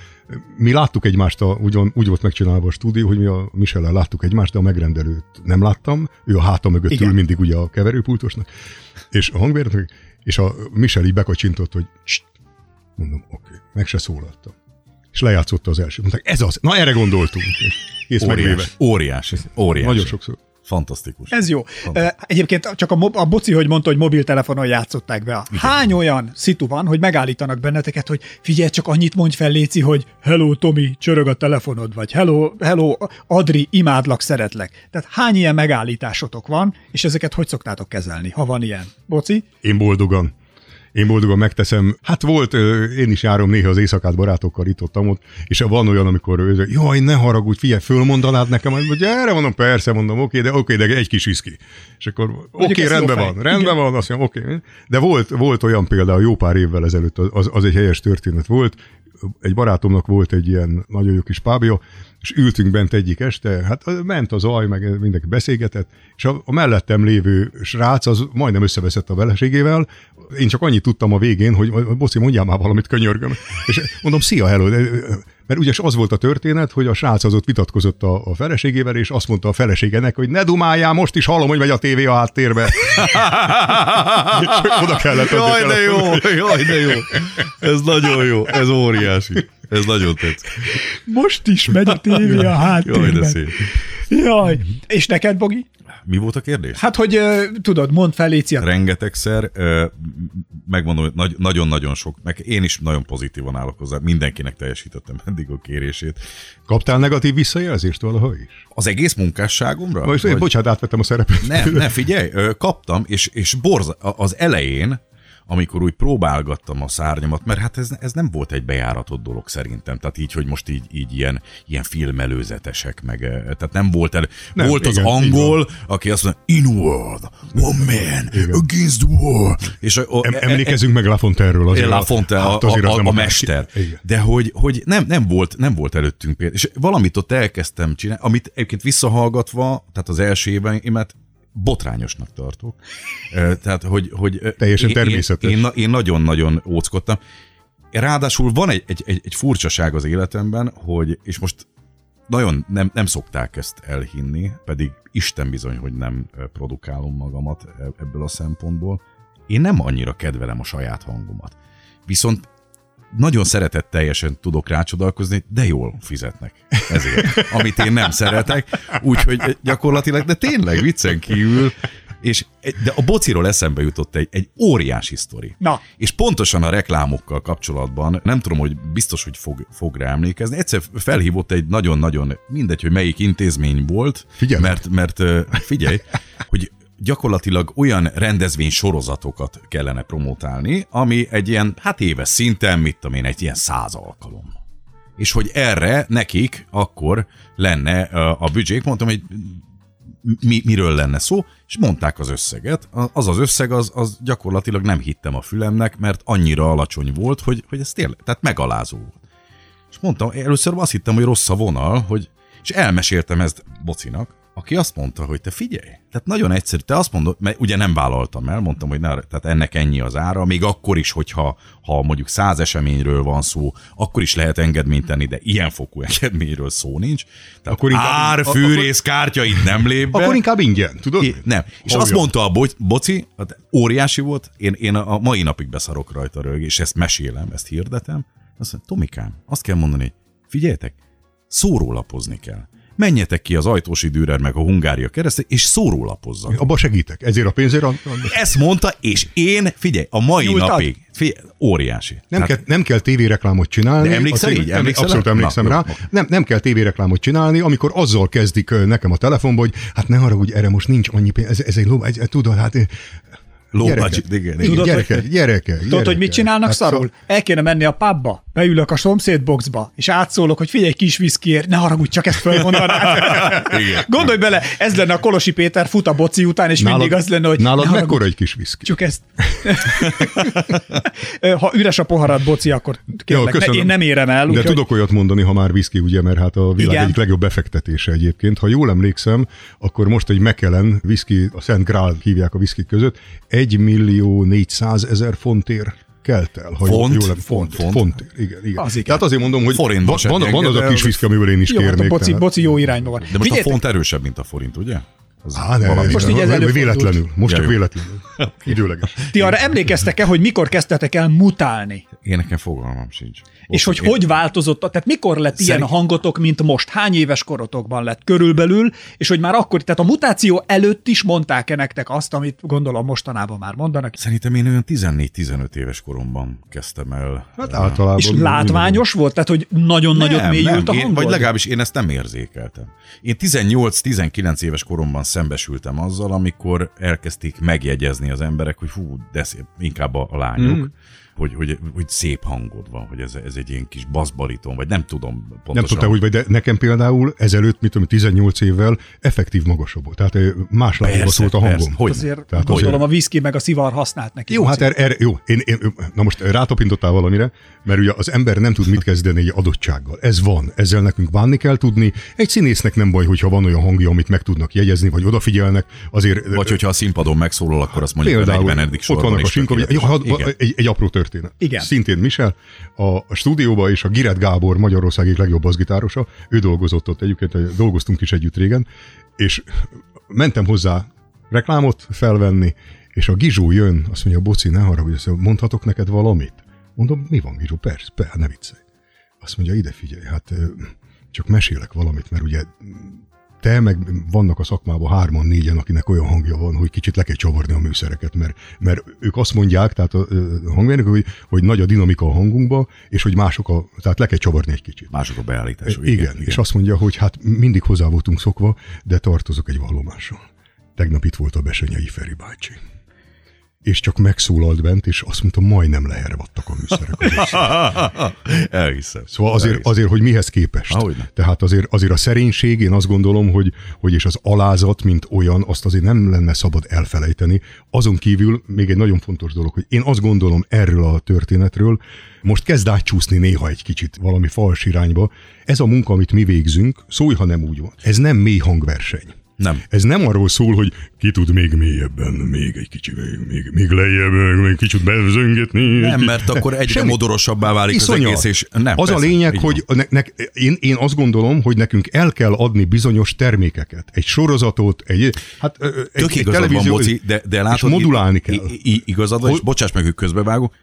mi láttuk egymást, a, úgy, úgy volt megcsinálva a stúdió, hogy mi a michel láttuk egymást, de a megrendelőt nem láttam, ő a háta mögött Igen. ül mindig ugye a keverőpultosnak, és a hangmérnök, és a Michel így bekacsintott, hogy mondom, oké, okay. meg se szólaltam. És lejátszotta az első. Mondták, ez az, na erre gondoltunk. Kész óriás, óriás, óriás. Nagyon sokszor. Fantasztikus. Ez jó. Fantasztikus. Egyébként csak a, mo- a boci, hogy mondta, hogy mobiltelefonon játszották be. Igen. Hány olyan szitu van, hogy megállítanak benneteket, hogy figyelj, csak annyit mondj fel, Léci, hogy hello, Tomi, csörög a telefonod, vagy hello, hello, Adri, imádlak, szeretlek. Tehát hány ilyen megállításotok van, és ezeket hogy szoktátok kezelni, ha van ilyen? Boci? Én boldogan én boldogan megteszem. Hát volt, én is járom néha az éjszakát barátokkal itt ott, ott és van olyan, amikor jaj, ne haragudj, figyelj, fölmondanád nekem, hogy erre mondom, persze, mondom, oké, de oké, de egy kis viszki. És akkor oké, rendben van, rendben Igen. van, azt mondom, oké. De volt, volt olyan például jó pár évvel ezelőtt, az, az egy helyes történet volt, egy barátomnak volt egy ilyen nagyon jó kis pábja, és ültünk bent egyik este, hát ment az aj, meg mindenki beszélgetett, és a, a mellettem lévő srác az majdnem összeveszett a veleségével, Én csak annyit tudtam a végén, hogy Boci, mondjál már valamit, könyörgöm. És mondom, szia, hello. Mert ugye az volt a történet, hogy a srác az ott vitatkozott a, a feleségével, és azt mondta a feleségenek, hogy ne dumáljál, most is hallom, hogy megy a tévé a háttérbe. oda kellett Jaj, de jó, jaj, de jó. Ez nagyon jó, ez óriási. Ez nagyon tetszik. Most is megy a tévé a Jaj, de háttérben. szép. Jaj. És neked, Bogi? Mi volt a kérdés? Hát, hogy ö, tudod, mondd fel, a Rengetegszer, ö, megmondom, hogy nagy- nagyon-nagyon sok, meg én is nagyon pozitívan állok hozzá, mindenkinek teljesítettem eddig a kérését. Kaptál negatív visszajelzést valaha is? Az egész munkásságomra? Most, Vagy- bocsánat, átvettem a szerepet. Nem, ne figyelj, ö, kaptam, és, és borza, az elején, amikor úgy próbálgattam a szárnyamat, mert hát ez, ez nem volt egy bejáratott dolog szerintem, tehát így, hogy most így, így ilyen, ilyen filmelőzetesek, meg, ö, tehát nem volt el, nem, volt az igen, így angol, aki azt mondja, in world, one man, against the world, és a, a, Em- Emlékezzünk meg Lafonterről azért. La Fonte, a, hát az a, nem a akárki. mester. Igen. De hogy, hogy nem, nem, volt, nem volt előttünk például. És valamit ott elkezdtem csinálni, amit egyébként visszahallgatva, tehát az első évben, botrányosnak tartok. Tehát, hogy... hogy Teljesen én- természetes. Én, én, nagyon-nagyon óckodtam. Ráadásul van egy, egy, egy, egy furcsaság az életemben, hogy, és most nagyon nem, nem szokták ezt elhinni, pedig Isten bizony, hogy nem produkálom magamat e- ebből a szempontból. Én nem annyira kedvelem a saját hangomat. Viszont nagyon szeretetteljesen tudok rácsodálkozni, de jól fizetnek ezért, amit én nem szeretek. Úgyhogy gyakorlatilag, de tényleg viccen kívül, és de a bociról eszembe jutott egy, egy óriási sztori. Na. És pontosan a reklámokkal kapcsolatban, nem tudom, hogy biztos, hogy fog, fog rá emlékezni, egyszer felhívott egy nagyon-nagyon, mindegy, hogy melyik intézmény volt, Figyelek. mert, mert figyelj, hogy gyakorlatilag olyan rendezvény sorozatokat kellene promotálni, ami egy ilyen, hát éves szinten, mit tudom én, egy ilyen száz alkalom. És hogy erre nekik akkor lenne a büdzsék, mondtam, hogy mi, miről lenne szó, és mondták az összeget. Az az összeg, az, az gyakorlatilag nem hittem a fülemnek, mert annyira alacsony volt, hogy, hogy ez tényleg, tehát megalázó volt. És mondtam, először azt hittem, hogy rossz a vonal, hogy, és elmeséltem ezt Bocinak, aki azt mondta, hogy te figyelj, tehát nagyon egyszerű, te azt mondod, mert ugye nem vállaltam el, mondtam, hogy ne, tehát ennek ennyi az ára, még akkor is, hogyha ha mondjuk száz eseményről van szó, akkor is lehet engedményt tenni, de ilyen fokú engedményről szó nincs. Tehát Akkor inkább- ár, fűrész, kártya itt nem lép be. Akkor inkább ingyen, tudod? É, nem. És Olyan. azt mondta a bo- boci, hát óriási volt, én, én a mai napig beszarok rajta rög, és ezt mesélem, ezt hirdetem. Azt mondja, Tomikám, azt kell mondani, figyeljetek, szórólapozni kell. Menjetek ki az Ajtósi Dürer meg a Hungária keresztül, és szórólapozzatok. Abba segítek. Ezért a pénzért. a- Ezt mondta, és én, figyelj, a mai Nyújtad? napig, figyelj, óriási. Nem, Hát- kell, nem kell tévéreklámot csinálni. De emlékszel így? Emlékszel Abszolút emlékszem Na, rá. jó. Nem, nem kell tévéreklámot csinálni, amikor azzal kezdik nekem a telefonba, hogy hát ne haragudj, erre most nincs annyi pénz, ez, ez egy ló, ez, tudod, hát budget, igen, igen. Tudod, gyerekek, hogy- gyerekek, Tudod, hogy mit csinálnak Hát szarul? El kéne menni a pubba, beülök a szomszédboxba, és átszólok, hogy figyelj, kis viszkiért, ne haragudj, csak ezt fölmondanád. Gondolj bele, ez lenne a Kolosi Péter fut a boci után, és mindig az lenne, hogy Nálad ne mekkora egy kis viszki? Csak ezt. ha üres a poharat, boci, akkor kérlek, ne, köszönöm. én nem érem el. De úgyhogy- tudok olyat mondani, ha már viszki, ugye, mert hát a világ Igen. egyik legjobb befektetése egyébként. Ha jól emlékszem, akkor most egy Mekellen viszki, a Szent Grál hívják a viszkik között, 1 millió 400 ezer fontért kelt el. Ha Font? Jól, Font, font. font. igen, igen. Az igen. Tehát azért mondom, hogy Forintba van, van, van az a kis el. viszki, amiből én is Jó, hát a kérnék. boci, tehát- boci jó irányba van. De most a Figyeljetek, font erősebb, mint a forint, ugye? Az Á, ne, valami- Most így ez előfordult. véletlenül. Most Ja, csak jó. véletlenül. Időleges. Ti arra emlékeztek-e, hogy mikor kezdtetek el mutálni? Én nekem fogalmam sincs. És hogy Én- hogy változott, tehát mikor lett ilyen Szerint- hangotok, mint most? Hány éves korotokban lett körülbelül, és hogy már akkor, tehát a mutáció előtt is mondták-e nektek azt, amit gondolom mostanában már mondanak? Szerintem én olyan 14-15 éves koromban kezdtem el. Hát általában. És látványos volt? Tehát, hogy nagyon nagyot mélyült a én, hangod? Vagy legalábbis én ezt nem érzékeltem. Én 18-19 éves koromban szembesültem azzal, amikor elkezdték megjegyezni az emberek, hogy hú, de szép, inkább a, a lányok, mm. Hogy, hogy, hogy szép hangod van, hogy ez, ez egy ilyen kis basszbariton, vagy nem tudom pontosan. Nem tudtam, hogy vagy, de nekem például ezelőtt, mit tudom, 18 évvel effektív magasabb volt. Tehát más lábba szólt a hangom. persze, hogy Azért Tehát gondolom azért- a whisky meg a szivar használt neki. Jó, hát erre, erre jó. Én, én, na most rátapintottál valamire, mert ugye az ember nem tud mit kezdeni egy adottsággal. Ez van, ezzel nekünk bánni kell tudni. Egy színésznek nem baj, hogyha van olyan hangja, amit meg tudnak jegyezni, vagy odafigyelnek. Azért Vagy hogyha a színpadon megszólal, akkor azt mondjuk, hogy a Például 40. ott vannak a Igen. egy, egy apró történet. Igen. Szintén Michel, a, a stúdióba és a Giret Gábor Magyarország egyik legjobb bassgitárosa, ő dolgozott ott egyébként, dolgoztunk is együtt régen, és mentem hozzá reklámot felvenni, és a Gizsó jön, azt mondja, Boci, ne haragudj, azt mondja, mondhatok neked valamit? Mondom, mi van, Gizsó? Persze, persze, ne viccelj. Azt mondja, ide figyelj, hát csak mesélek valamit, mert ugye te, meg vannak a szakmában hárman, négyen, akinek olyan hangja van, hogy kicsit le kell csavarni a műszereket, mert, mert ők azt mondják, tehát a, hangmérnök, hogy, hogy nagy a dinamika a hangunkba, és hogy mások a, tehát le kell csavarni egy kicsit. Mások a beállítások. Igen, igen, és azt mondja, hogy hát mindig hozzá voltunk szokva, de tartozok egy vallomással. Tegnap itt volt a Besenyei Feri bácsi. És csak megszólalt bent, és azt mondta, majdnem lehervadtak a műszerek. Elhiszem. Szóval azért, Elhiszem. azért, hogy mihez képest. Ahogyne. Tehát azért, azért a szerénység, én azt gondolom, hogy, hogy és az alázat, mint olyan, azt azért nem lenne szabad elfelejteni. Azon kívül még egy nagyon fontos dolog, hogy én azt gondolom erről a történetről, most kezd átcsúszni néha egy kicsit valami fals irányba. Ez a munka, amit mi végzünk, szólj, ha nem úgy van. Ez nem mély hangverseny. Nem. Ez nem arról szól, hogy ki tud még mélyebben, még egy kicsi, még, még, még lejjebb, még kicsit bezöngetni. Nem, kicsit- mert akkor egyre Semmi. modorosabbá válik Iszonyat. az egész, és nem. az a persze, lényeg, így hogy ne, ne, én, én azt gondolom, hogy nekünk el kell adni bizonyos termékeket. Egy sorozatot, egy, hát, egy, Tök egy igazad van, televízió, Boci, de, de látod, és modulálni kell. Igazad van, és bocsáss meg, hogy közbevágok,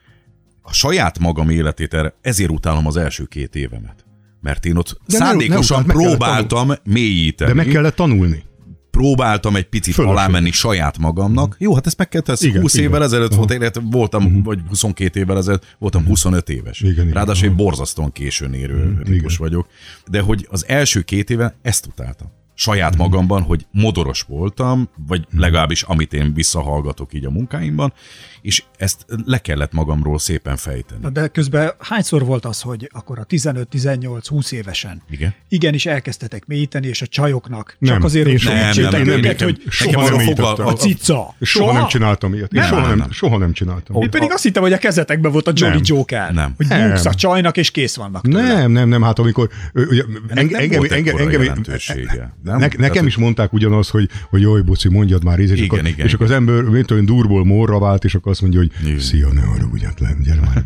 a saját magam életét erre, ezért utálom az első két évemet. Mert én ott De ne- szándékosan ne kellett próbáltam mélyíteni. de meg kellett tanulni. Próbáltam egy picit Fölösleges. alámenni saját magamnak. Jó, hát ezt meg ez Igen, 20 igen. évvel ezelőtt volt, illetve voltam, vagy 22 évvel ezelőtt, voltam 25 éves. Igen, igen. Ráadásul egy borzasztóan későn érő igen. vagyok. De hogy az első két éve ezt utáltam. Saját magamban, hogy modoros voltam, vagy legalábbis amit én visszahallgatok így a munkáimban, és ezt le kellett magamról szépen fejteni. Na, De közben hányszor volt az, hogy akkor a 15-18-20 évesen Igen. igenis elkezdtetek mélyíteni, és a csajoknak csak Nem, azért, én hogy Nem, nem, segítsétek nem, őket, hogy soha nem az a a cica. Soha, nem csináltam ilyet. Nem? soha, nem, Nem. soha nem csináltam. Én pedig azt hittem, hogy a kezetekben volt a Jolly Nem. Joker. Nem. Hogy Nem. a csajnak, és kész vannak tőle. Nem, nem, nem, hát amikor ugye, nem engem, volt engem, engem, jelentősége, nem? Ne, Tehát, nekem hogy- is mondták ugyanaz, hogy, hogy jaj, boci, mondjad már íz, és, Igen, akkor, igen, és akkor az ember, mint tudom, durból morra vált, és akkor azt mondja, hogy Igen. szia, ne haragudj, hát le, gyere már.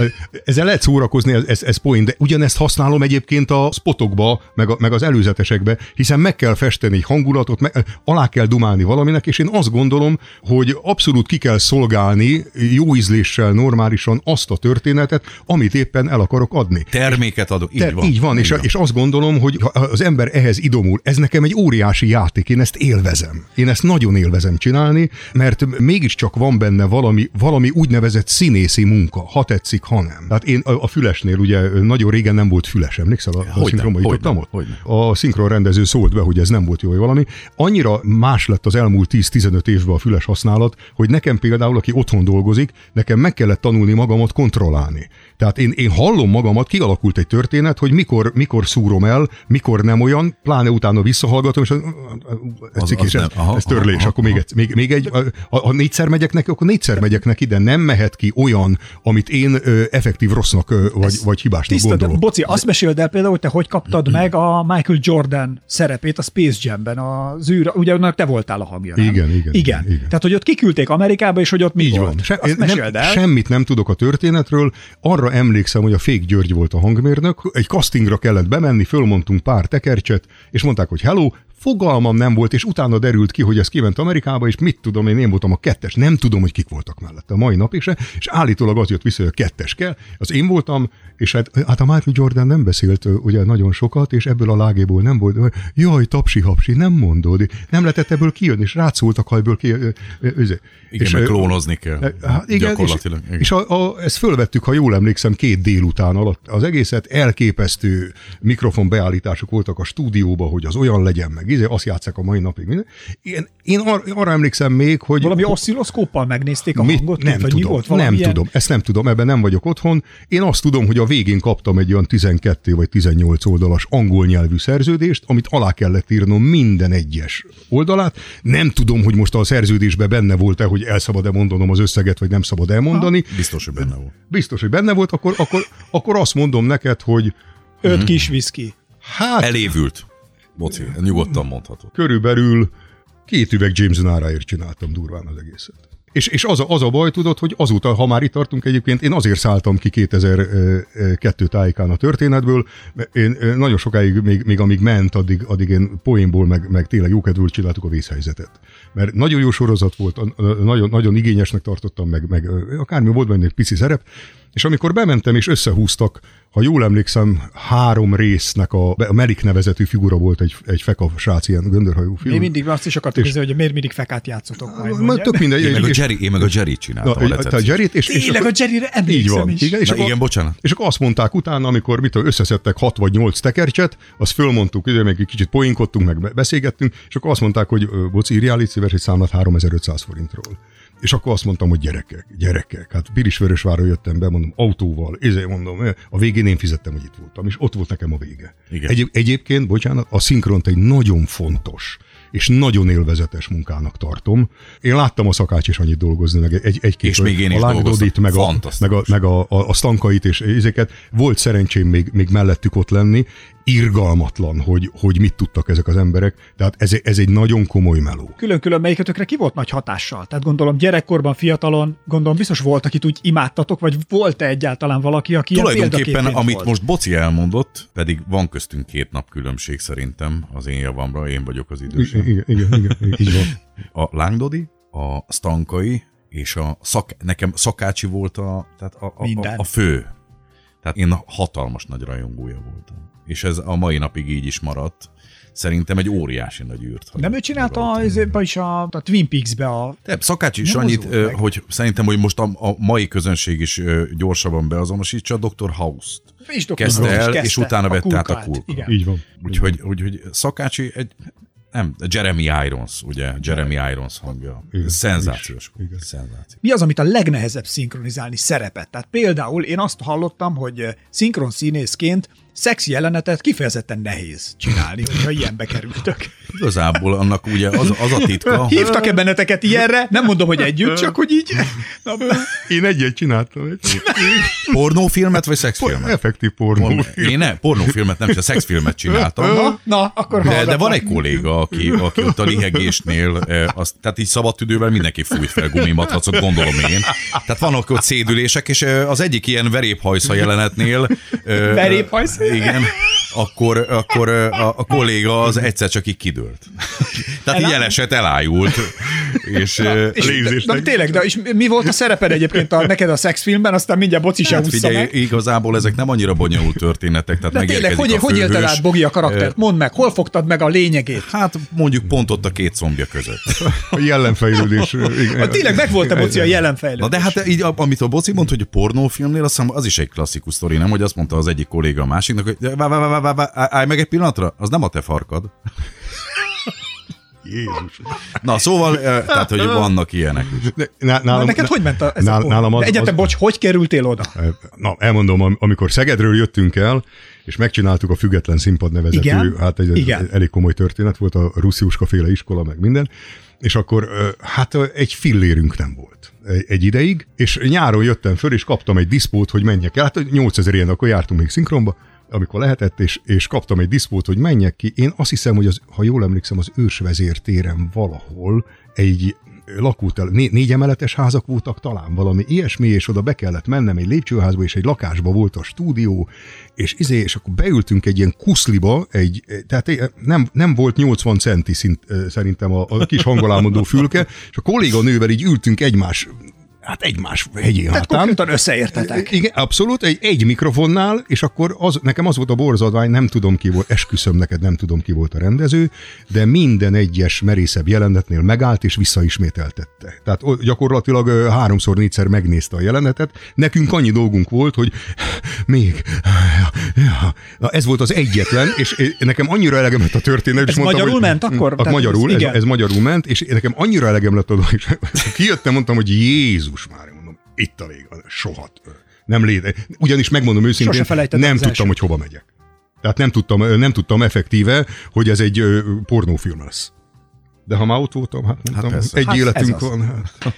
Ezzel lehet szórakozni, ez, ez, ez poén, de ugyanezt használom egyébként a spotokba, meg, a, meg az előzetesekbe, hiszen meg kell festeni egy hangulatot, meg, alá kell dumálni valaminek, és én azt gondolom, hogy abszolút ki kell szolgálni jó ízléssel, normálisan azt a történetet, amit éppen el akarok adni. Terméket adok. Így Te, van. így van, és, Így és azt gondolom, hogy ha az ember ehhez idomul, ez nekem egy óriási játék, én ezt élvezem. Én ezt nagyon élvezem csinálni, mert mégiscsak van benne valami, valami úgynevezett színészi munka, ha tetszik, ha nem. Tehát én a, a fülesnél ugye nagyon régen nem volt füles, emlékszel? A, a Hogyne, szinkronba hogyne, jutottam ott? hogyne. A szinkron rendező szólt be, hogy ez nem volt jó vagy valami. Annyira más lett az elmúlt 10-15 évben a füles használat, hogy nekem például, aki otthon dolgozik, nekem meg kellett tanulni magamat kontrollálni. Tehát én, én hallom magamat, kialakult egy történet, hogy mikor, mikor szúrom el, mikor nem olyan, pláne utána visszahallgatom, és ez, Az- cikk, az és ez. Aha, ez törlés, aha, akkor még, egy, még, még egy, ha, ha négyszer megyek neki, akkor négyszer megyek neki, de nem mehet ki olyan, amit én ö, effektív rossznak ö, vagy, vagy hibásnak Tiszta, de, gondolok. Boci, azt meséld el például, hogy te hogy kaptad meg a Michael Jordan szerepét a Space Jam-ben, az űr, ugye annak te voltál a hangja, nem? Igen, igen, igen. igen. Tehát, hogy ott kiküldték Amerikába, és hogy ott mi Így volt. van. Se, azt nem, el. Semmit nem tudok a történetről. Arra emlékszem, hogy a Fék György volt a hangmérnök. Egy castingra kellett bemenni, fölmondtunk pár tekercset, és mondták, hogy hello, fogalmam nem volt, és utána derült ki, hogy ez kiment Amerikába, és mit tudom, én, én voltam a kettes. Nem tudom, hogy kik voltak mellette a mai napig se, és állítólag az jött vissza, hogy a kettes kell. Az én voltam, és hát, hát a Michael Jordan nem beszélt ugye nagyon sokat, és ebből a lágéból nem volt. ö, Jaj, tapsi-hapsi, nem mondod. Nem lehetett ebből kijönni, és rátszóltak ki. ö, ö, ö, Igen, és, meg klónozni kell. Hát igen, Gyakorlatilag. És, igen. és a, a, ezt fölvettük, ha jól emlékszem, két délután alatt. Az egészet elképesztő mikrofonbeállítások voltak a stúdióba, hogy az olyan legyen meg. Izé, azt játszák a mai napig. Minden. Én, én ar, arra emlékszem még, hogy... Valami oszcilloszkóppal megnézték a Mit? hangot? Nem vagy mi tudom, volt? nem Valamilyen- tudom, ezt nem tudom, ebben nem vagyok otthon. Én azt tudom, hogy a végén kaptam egy olyan 12 vagy 18 oldalas angol nyelvű szerződést, amit alá kellett írnom minden egyes oldalát. Nem tudom, hogy most a szerződésben benne volt-e, hogy el szabad-e mondanom az összeget, vagy nem szabad elmondani. Biztos, hogy benne volt. Biztos, hogy benne volt, akkor, akkor, akkor azt mondom neked, hogy Öt kis viszki. hát Elévült. Boci, nyugodtan mondhatod. körülbelül két üveg James Náráért csináltam durván az egészet. És, és az, a, az a baj, tudod, hogy azóta, ha már itt tartunk egyébként, én azért szálltam ki 2002 tájékán a történetből, mert én nagyon sokáig, még, még amíg ment, addig, addig én poénból, meg, meg tényleg jókedvül csináltuk a vészhelyzetet. Mert nagyon jó sorozat volt, nagyon, nagyon igényesnek tartottam, meg, meg akármi volt benne egy pici szerep, és amikor bementem és összehúztak, ha jól emlékszem, három résznek a, a Merik nevezetű figura volt egy, egy feka srác, ilyen göndörhajú fiú. Én mindig azt is akartam nézni, hogy miért mindig fekát játszotok majd. Ma- mondja. Tök mindegy. Én meg a Jerry, én meg a Jerry csináltam Na, a a. Jerryt, és, és Tényleg akkor- a Jerryre így van. is. Igen, és, Na, akkor, igen, bocsánat. és akkor azt mondták utána, amikor mit összeszedtek hat vagy nyolc tekercset, azt fölmondtuk, ugye, meg egy kicsit poénkodtunk, meg be- beszélgettünk, és akkor azt mondták, hogy ö, bocs, írjál itt szíves egy számlát 3500 forintról. És akkor azt mondtam, hogy gyerekek, gyerekek, hát Pirisvörösvárról jöttem be, mondom, autóval, ezért mondom, a végén én fizettem, hogy itt voltam, és ott volt nekem a vége. Igen. Egy, egyébként, bocsánat, a szinkront egy nagyon fontos és nagyon élvezetes munkának tartom. Én láttam a szakács is annyit dolgozni, meg egy, egy És még én a dolgoztam. meg a, meg a, meg a, a, a stankait és ezeket. Volt szerencsém még, még mellettük ott lenni. Irgalmatlan, hogy, hogy mit tudtak ezek az emberek. Tehát ez, ez egy nagyon komoly meló. Külön-külön melyikötökre ki volt nagy hatással? Tehát gondolom gyerekkorban, fiatalon, gondolom biztos volt, akit úgy imádtatok, vagy volt-e egyáltalán valaki, aki Tulajdonképpen, amit volt? most Boci elmondott, pedig van köztünk két nap különbség szerintem az én javamra, én vagyok az idősebb. Igen, igen, igen, igen, így van. A Lángdodi, a Stankai és a szak, nekem Szakácsi volt a, tehát a, a, a, a fő. Tehát én hatalmas nagy rajongója voltam. És ez a mai napig így is maradt. Szerintem egy óriási nagy űrt. Nem ő csinálta ezébe is a, a Twin Peaks-be a... De Szakács is Nem annyit, meg. hogy szerintem, hogy most a, a mai közönség is gyorsabban beazonosítsa a Dr. House-t. És Dr. Kezdte House el, kezdte, és utána vette át a kulkát. Így van. Úgyhogy, úgyhogy Szakácsi egy, nem, Jeremy Irons, ugye, Jeremy Irons hangja. Igen. Szenzációs. Igen. Szenzációs. Mi az, amit a legnehezebb szinkronizálni szerepet? Tehát például én azt hallottam, hogy szinkron színészként szexi jelenetet kifejezetten nehéz csinálni, hogyha ilyenbe kerültök. Igazából annak ugye az, az a titka, Hívtak-e benneteket ilyenre? Nem mondom, hogy együtt, csak hogy így. Na, Én egyet csináltam. Egy pornófilmet vagy szexfilmet? effektív pornó. Pornó- Én ne, pornófilmet nem, csak szexfilmet csináltam. na, na akkor De, de van egy kolléga, aki, aki ott a lihegésnél, eh, azt, tehát így szabad tüdővel mindenki fújt fel gumimatracot, gondolom én. Tehát vannak ott szédülések, és eh, az egyik ilyen veréphajsza jelenetnél... eh, Veréphajsza? Igen. Akkor, akkor a, a kolléga az egyszer csak így kidőlt. Tehát így Elá- eleset elájult. És, eh, És, légzésnek. de, tényleg, de és mi volt a szereped egyébként a, neked a szexfilmben, aztán mindjárt Boci se Hát figyelj, meg. igazából ezek nem annyira bonyolult történetek, tehát De tényleg, hogy, a hogy élted át, Bogi, a karaktert? Mondd meg, hol fogtad meg a lényegét? Hát mondjuk pont ott a két combja között. A jellemfejlődés. Ha tényleg meg volt a Boci a jelenfejlődés. Na de hát így, amit a Boci mond, hogy a pornófilmnél, azt hiszem, az is egy klasszikus sztori, nem? Hogy azt mondta az egyik kolléga a másiknak, hogy vá, vá, állj meg egy pillanatra, az nem a te farkad. Jézus. Na szóval, eh, tehát, hogy vannak ilyenek is. De, ná, Na, nálam, neked hogy ment a, ez nál, a nálam az, De Egyetem, az, bocs, hogy kerültél oda? Na, elmondom, am- amikor Szegedről jöttünk el, és megcsináltuk a Független Színpad nevezetű, Igen? hát egy Igen. elég komoly történet volt, a Russziuska féle iskola, meg minden, és akkor ö, hát egy fillérünk nem volt egy, egy ideig, és nyáron jöttem föl, és kaptam egy diszpót, hogy menjek el. Hát 8000 ilyen, akkor jártunk még szinkronba, amikor lehetett, és, és kaptam egy diszpót, hogy menjek ki. Én azt hiszem, hogy az, ha jól emlékszem, az ősvezértéren valahol egy lakótel, né, négy emeletes házak voltak talán, valami ilyesmi, és oda be kellett mennem egy lépcsőházba, és egy lakásba volt a stúdió, és izé, és akkor beültünk egy ilyen kuszliba, egy, tehát nem, nem volt 80 centi szint, szerintem a, a kis hangolámodó fülke, és a kolléganővel így ültünk egymás hát egymás hegyén Tehát hátán. konkrétan összeértetek. Igen, abszolút, egy, egy mikrofonnál, és akkor az, nekem az volt a borzadvány, nem tudom ki volt, esküszöm neked, nem tudom ki volt a rendező, de minden egyes merészebb jelenetnél megállt és visszaismételtette. Tehát gyakorlatilag háromszor, négyszer megnézte a jelenetet. Nekünk annyi dolgunk volt, hogy még. Ja. Ez volt az egyetlen, és nekem annyira elegem lett a történet. Ez mondtam, magyarul hogy, ment akkor? A Tehát magyarul, ez- ez, magyarul ment, és nekem annyira elegem lett oda, és kijöttem, mondtam, hogy Jézus már, mondom, itt a vége, soha. Nem léte. Ugyanis megmondom őszintén, nem tudtam, hogy hova megyek. Tehát nem tudtam, nem tudtam effektíve, hogy ez egy pornófilm lesz. De ha már ott voltam, hát mondtam, hát egy Hát életünk van. Hát.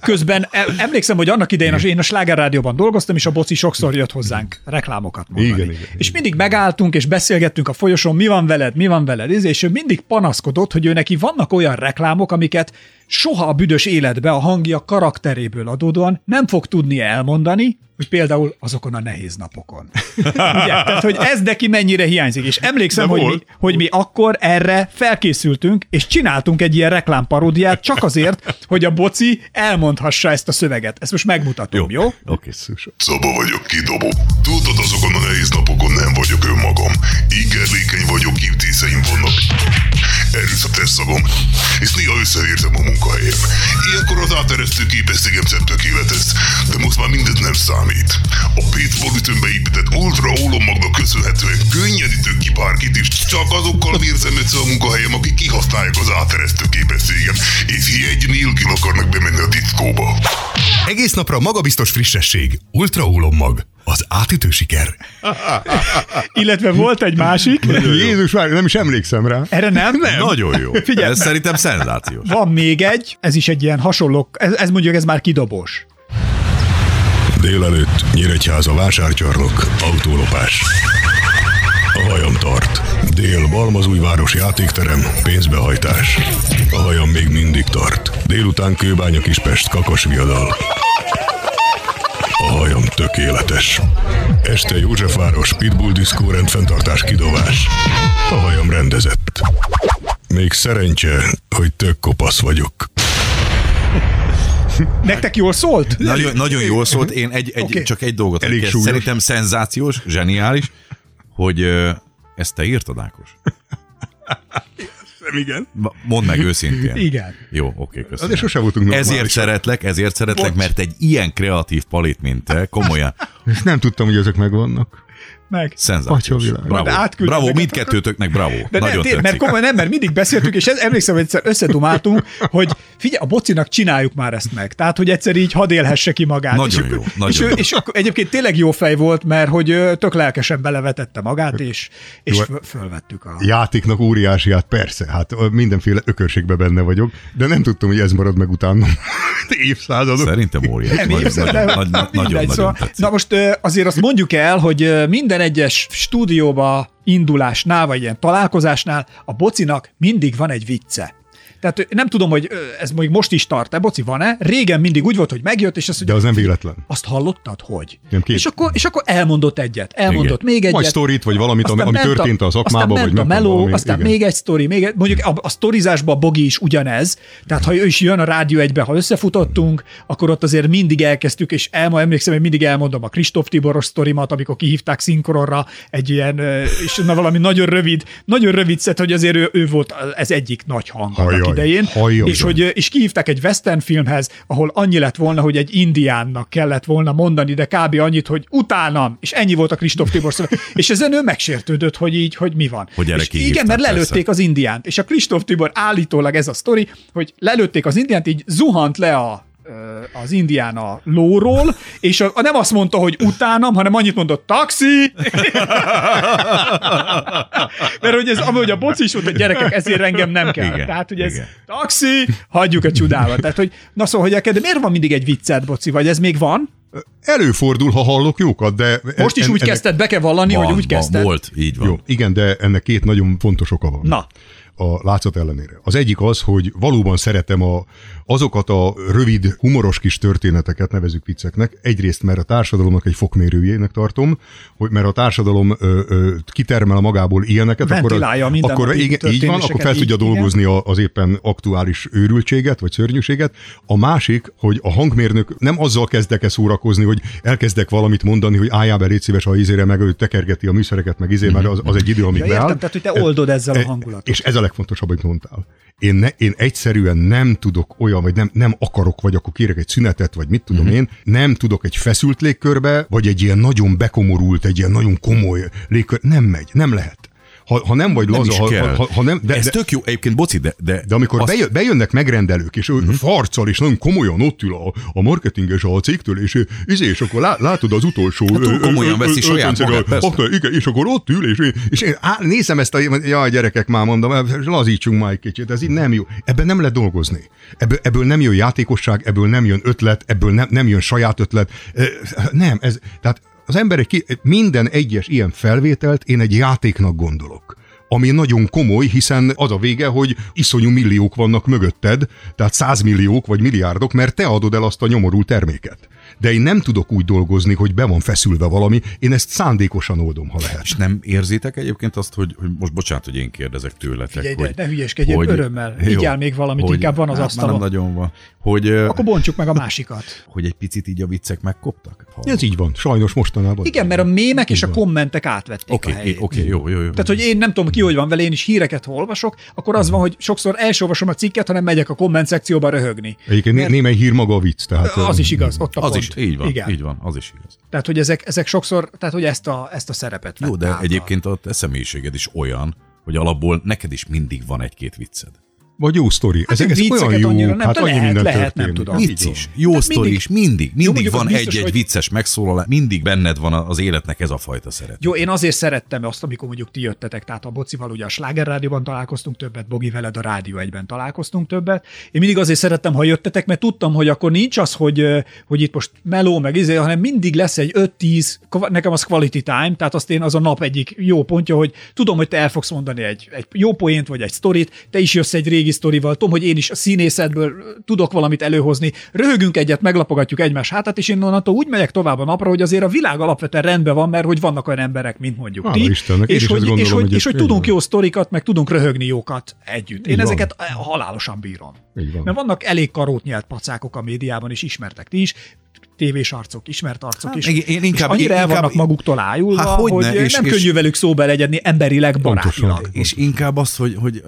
Közben e- emlékszem, hogy annak idején az én a slágerrádióban dolgoztam, és a boci sokszor jött hozzánk reklámokat mondani. Igen, igen, És igen. mindig megálltunk, és beszélgettünk a folyosón, mi van veled, mi van veled, és ő mindig panaszkodott, hogy ő neki vannak olyan reklámok, amiket soha a büdös életbe a hangja karakteréből adódóan nem fog tudni elmondani, hogy például azokon a nehéz napokon. Ugye? Tehát, hogy ez neki mennyire hiányzik. És emlékszem, hogy mi, hogy mi akkor erre felkészültünk, és csináltunk egy ilyen reklámparódiát csak azért, hogy a boci elmondhassa ezt a szöveget. Ezt most megmutatom, jó? jó? Oké. Szaba vagyok, kidobó. Tudod, azokon a nehéz napokon nem vagyok önmagam. Ingerlékeny vagyok, kívtészeim vannak. Erősz a tesszagom, és néha összeértem a munkahelyem. Ilyenkor az áteresztő képességem sem tökéletes, de most már mindez nem számít. A Pét Politonbe épített Ultra Ólomagnak köszönhetően könnyedítő ki bárkit is, csak azokkal vérzem össze a munkahelyem, akik kihasználják az áteresztő képességem, és jegy nélkül akarnak bemenni a diszkóba. Egész napra magabiztos frissesség. Ultra mag. Az átütő siker. Illetve volt egy másik, Jézus már, nem is emlékszem rá. erre nem? Nagyon jó. Figyelj. Ez szerintem szenzációs. Van még egy, ez is egy ilyen hasonló, ez, ez mondjuk ez már kidobós. Délelőtt Nyíregyháza vásárcsarnok, autólopás. A hajam tart. Dél Balmazújváros játékterem, pénzbehajtás. A hajam még mindig tart. Délután Kőbánya Kispest kakasviadal. A hajam tökéletes. Este Józsefváros Pitbull diszkó rendfenntartás kidobás. A hajam rendezett. Még szerencse, hogy tök kopasz vagyok. Nektek jól szólt? Nagyon, nagyon jól szólt. Én egy, egy, Oké. csak egy dolgot. Elég súlyos. Szerintem szenzációs, zseniális, hogy ezt te írtad, Ákos? Igen. Ma- Mondd meg őszintén. Igen. Jó, oké, köszönöm. De sose voltunk Ezért normálisak. szeretlek, ezért szeretlek, Bocs. mert egy ilyen kreatív palit, mint te, komolyan, Ezt nem tudtam, hogy ezek megvannak. Meg. szenzációs. Bravo, bravo mindkettőtöknek bravo. De Nagyon nem, mert komolyan nem, mert mindig beszéltünk, és ez, emlékszem, hogy egyszer összedumáltunk, hogy figyelj, a bocinak csináljuk már ezt meg. Tehát, hogy egyszer így hadd élhesse ki magát. Nagyon és, jó, akkor- nagyon és, jó. és akkor egyébként tényleg jó fej volt, mert hogy tök lelkesen belevetette magát, és, és Jó. föl- fölvettük a... Játéknak óriási, hát persze, hát mindenféle ökörségben benne vagyok, de nem tudtam, hogy ez marad meg utána évszázadok. Szerintem óriási. Nem Nagyon- érzed, nagyon- de nagy- mindegy, Nagyon-nagyon szóval, tetszik. Na most ö, azért azt mondjuk el, hogy ö, minden egyes stúdióba indulásnál, vagy ilyen találkozásnál a bocinak mindig van egy vicce. Tehát nem tudom, hogy ez még most is tart-e, boci van-e? Régen mindig úgy volt, hogy megjött, és azt De mondja, az nem véletlen. azt hallottad, hogy? Nem, és, akkor, és akkor elmondott egyet, elmondott Igen. még egyet. Vagy sztorit, vagy valamit, ami- Aztán ami történt a szakmában, aztán vagy a meló, valami, aztán igen. még egy sztori, még egy, mondjuk a, a sztorizásban a Bogi is ugyanez, tehát ha ő is jön a rádió egybe, ha összefutottunk, akkor ott azért mindig elkezdtük, és elma, emlékszem, hogy mindig elmondom a Kristóf Tiboros sztorimat, amikor kihívták szinkronra egy ilyen, és na valami nagyon rövid, nagyon rövid szett, hogy azért ő, ő volt ez egyik nagy hang Hajjaj, idején, hajjaj. és hogy és kihívták egy western filmhez, ahol annyi lett volna, hogy egy indiánnak kellett volna mondani, de kb. annyit, hogy utánam, és ennyi volt a Kristóf Tibor szöveg. És ezen ő megsértődött, hogy így, hogy mi van. Hogy és igen, mert lelőtték persze. az indiánt. És a Kristóf Tibor állítólag ez a sztori, hogy lelőtték az indiánt, így zuhant le a az indián a lóról, és a, nem azt mondta, hogy utánam, hanem annyit mondott, taxi! Mert hogy ez, ahogy a boci is hogy gyerekek, ezért engem nem kell. Igen, Tehát, hogy ez igen. taxi, hagyjuk a csudába. Tehát, hogy na szóval, hogy de miért van mindig egy vicced, boci, vagy ez még van? Előfordul, ha hallok jókat, de... Most is en- úgy ennek- kezdted, be kell vallani, Van, hogy úgy van, kezdted. Volt, így van. Jó, igen, de ennek két nagyon fontos oka van. Na. a látszat ellenére. Az egyik az, hogy valóban szeretem a, azokat a rövid, humoros kis történeteket, nevezük vicceknek. Egyrészt, mert a társadalomnak egy fokmérőjének tartom, hogy mert a társadalom ö, ö, kitermel magából ilyeneket, akkor, Ventilálja a az, mindennapi akkor igen, így van, akkor fel tudja igen. dolgozni a, az éppen aktuális őrültséget, vagy szörnyűséget. A másik, hogy a hangmérnök nem azzal kezdek-e szórakozni, hogy elkezdek valamit mondani, hogy álljál be, légy szíves, ha izére meg ő tekergeti a műszereket, meg izé, mert az, az egy idő, amíg Ja, beáll. értem, tehát, hogy te oldod ezzel a E- hangulatot. És ez a legfontosabb, amit mondtál. Én, ne, én egyszerűen nem tudok olyan olyan, vagy nem, nem akarok, vagy akkor kérek egy szünetet, vagy mit tudom mm-hmm. én, nem tudok egy feszült légkörbe, vagy egy ilyen nagyon bekomorult, egy ilyen nagyon komoly légkör, nem megy, nem lehet. Ha, ha nem vagy Nem laza, ha, ha, ha nem, De, Ez tök jó, egyébként boci, de... De, de amikor azt- bejön, bejönnek megrendelők, és uh-huh. farcal, és nagyon komolyan ott ül a, a marketinges a cégtől, és, ő- izé, és akkor lá, látod az utolsó... Hát túl komolyan veszi saját magát, persze. igen, és akkor ott ül, és, és én á, nézem ezt a... Jaj, gyerekek, már mondom, lazítsunk már egy kicsit, ez így nem jó. Ebben nem lehet dolgozni. Ebből, ebből nem jön játékosság, ebből nem jön ötlet, ebből nem, nem jön saját ötlet. Ö, Nem, ez... Tehát az ember egy ki, minden egyes ilyen felvételt én egy játéknak gondolok ami nagyon komoly, hiszen az a vége, hogy iszonyú milliók vannak mögötted, tehát százmilliók vagy milliárdok, mert te adod el azt a nyomorult terméket. De én nem tudok úgy dolgozni, hogy be van feszülve valami, én ezt szándékosan oldom, ha lehet. És nem érzitek egyébként azt, hogy, hogy most bocsánat, hogy én kérdezek tőletek, Figyelj, de hogy... ne hülyeskedj, örömmel. Vigyál még valamit, inkább van az hát, asztalon. Nem nagyon van. Hogy, Akkor bontsuk meg a másikat. hogy egy picit így a viccek megkoptak? Ha- Ez így van, sajnos mostanában. Igen, mert a mémek és a Így van. kommentek átvették Oké, a helyét. oké, jó, jó, jó. Tehát, hogy én nem tudom, ki hogy van vele, én is híreket olvasok, akkor az van, hogy sokszor el sem olvasom a cikket, hanem megyek a komment szekcióba röhögni. Egyébként né- némely hír maga a vicc. Tehát, Az is igaz, ott a az. Is, így van, Igen. így van, az is igaz. Tehát, hogy ezek, ezek sokszor, tehát, hogy ezt a, ezt a szerepet Jó, de át egyébként a te személyiséged is olyan, hogy alapból neked is mindig van egy-két vicced. Vagy jó sztori. Hát ezek, ezek vicceket olyan jó, annyira nem, hát annyi lehet, minden lehet, nem történik. tudom. Így Vicc van. is, jó Hát sztori mindig- is, mindig, mindig az van biztos, egy-egy hogy- vicces megszólalás, mindig benned van az életnek ez a fajta szeret. Jó, én azért szerettem azt, amikor mondjuk ti jöttetek, tehát a Bocival ugye a Sláger Rádióban találkoztunk többet, Bogi veled a Rádió egyben találkoztunk többet. Én mindig azért szerettem, ha jöttetek, mert tudtam, hogy akkor nincs az, hogy, hogy itt most meló meg izé, hanem mindig lesz egy 5-10, kva- nekem az quality time, tehát azt én az a nap egyik jó pontja, hogy tudom, hogy te el fogsz mondani egy, egy jó poént vagy egy sztorit, te is jössz egy régi sztorival, tudom, hogy én is a színészetből tudok valamit előhozni, röhögünk egyet, meglapogatjuk egymás hátát, és én onnantól úgy megyek tovább a napra, hogy azért a világ alapvetően rendben van, mert hogy vannak olyan emberek, mint mondjuk Hála ti, Istennek, és, hogy, ezt és, gondolom hogy, és hogy tudunk jó sztorikat, meg tudunk röhögni jókat együtt. Én Így van. ezeket eh, halálosan bírom. Így van. Mert vannak elég karót nyelt pacákok a médiában, és ismertek ti is, tévés arcok, ismert arcok Hát, is. én- én inkább- és annyira én el inkább- vannak maguktól ájulva, Hát, hogyne, hogy és- nem és- könnyű velük szóba legyedni emberileg, Pontosan. barátilag. És inkább azt, hogy, hogy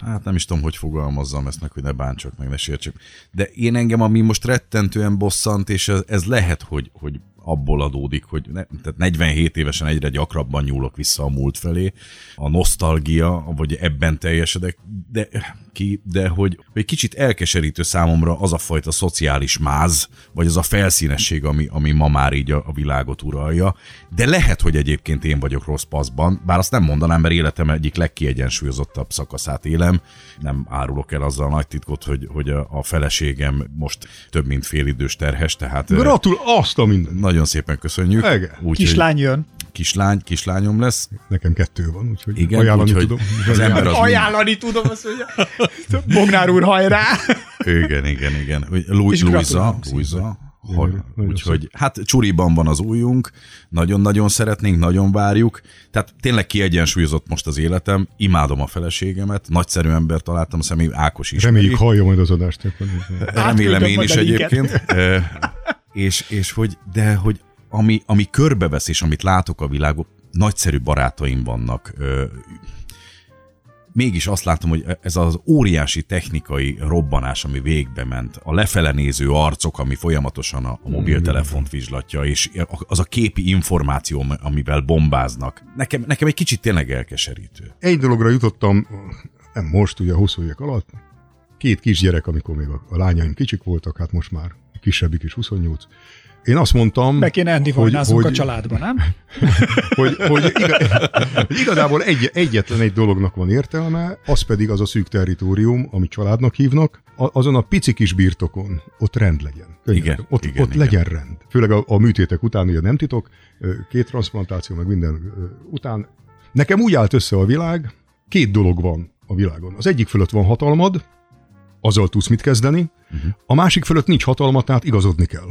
hát nem is tudom, hogy fogalmazzam ezt meg, hogy ne bántsak meg, ne sértsek. De én engem, ami most rettentően bosszant, és ez, ez lehet, hogy, hogy abból adódik, hogy ne, tehát 47 évesen egyre gyakrabban nyúlok vissza a múlt felé. A nosztalgia, vagy ebben teljesedek, de ki, de hogy, hogy kicsit elkeserítő számomra az a fajta szociális máz, vagy az a felszínesség, ami, ami ma már így a, a világot uralja. De lehet, hogy egyébként én vagyok rossz paszban, bár azt nem mondanám, mert életem egyik legkiegyensúlyozottabb szakaszát élem. Nem árulok el azzal a nagy titkot, hogy, hogy a, feleségem most több mint félidős terhes, tehát eh, Gratul azt a minden. nagyon szépen köszönjük. Igen. Úgyhogy Kislány jön. kislány, kislányom lesz. Nekem kettő van, úgyhogy Igen, ajánlani úgyhogy tudom. az ember az Ajánlani tudom, azt mondja. Bognár úr, hajrá! Igen, igen, igen. Luisa, Luisa. Nagyon Úgyhogy, hát csuriban van az újunk, nagyon-nagyon szeretnénk, nagyon várjuk. Tehát tényleg kiegyensúlyozott most az életem, imádom a feleségemet, nagyszerű ember találtam személy, Ákos is. Reméljük hallja majd az adást. Remélem én is egyébként. És, és hogy, de hogy ami, ami körbevesz, és amit látok a világon, nagyszerű barátaim vannak. Mégis azt látom, hogy ez az óriási technikai robbanás, ami végbe ment, a lefele néző arcok, ami folyamatosan a a mobiltelefont vizslatja, és az a képi információ, amivel bombáznak. Nekem, nekem egy kicsit tényleg elkeserítő. Egy dologra jutottam, nem most, ugye hosszú évek alatt, két kisgyerek, amikor még a, a lányaim kicsik voltak, hát most már a kisebbik is 28. Én azt mondtam, Be kéne Andy hogy, hogy, a hogy, családba, nem? hogy, hogy, iga, hogy igazából egy, egyetlen egy dolognak van értelme, az pedig az a szűk territórium, amit családnak hívnak, azon a pici kis birtokon ott rend legyen. Könyörgöm. Igen, ott, igen, ott igen. legyen rend. Főleg a, a műtétek után, ugye nem titok, két transplantáció, meg minden után. Nekem úgy állt össze a világ, két dolog van a világon. Az egyik fölött van hatalmad, azzal tudsz mit kezdeni, uh-huh. a másik fölött nincs hatalmat, tehát igazodni kell.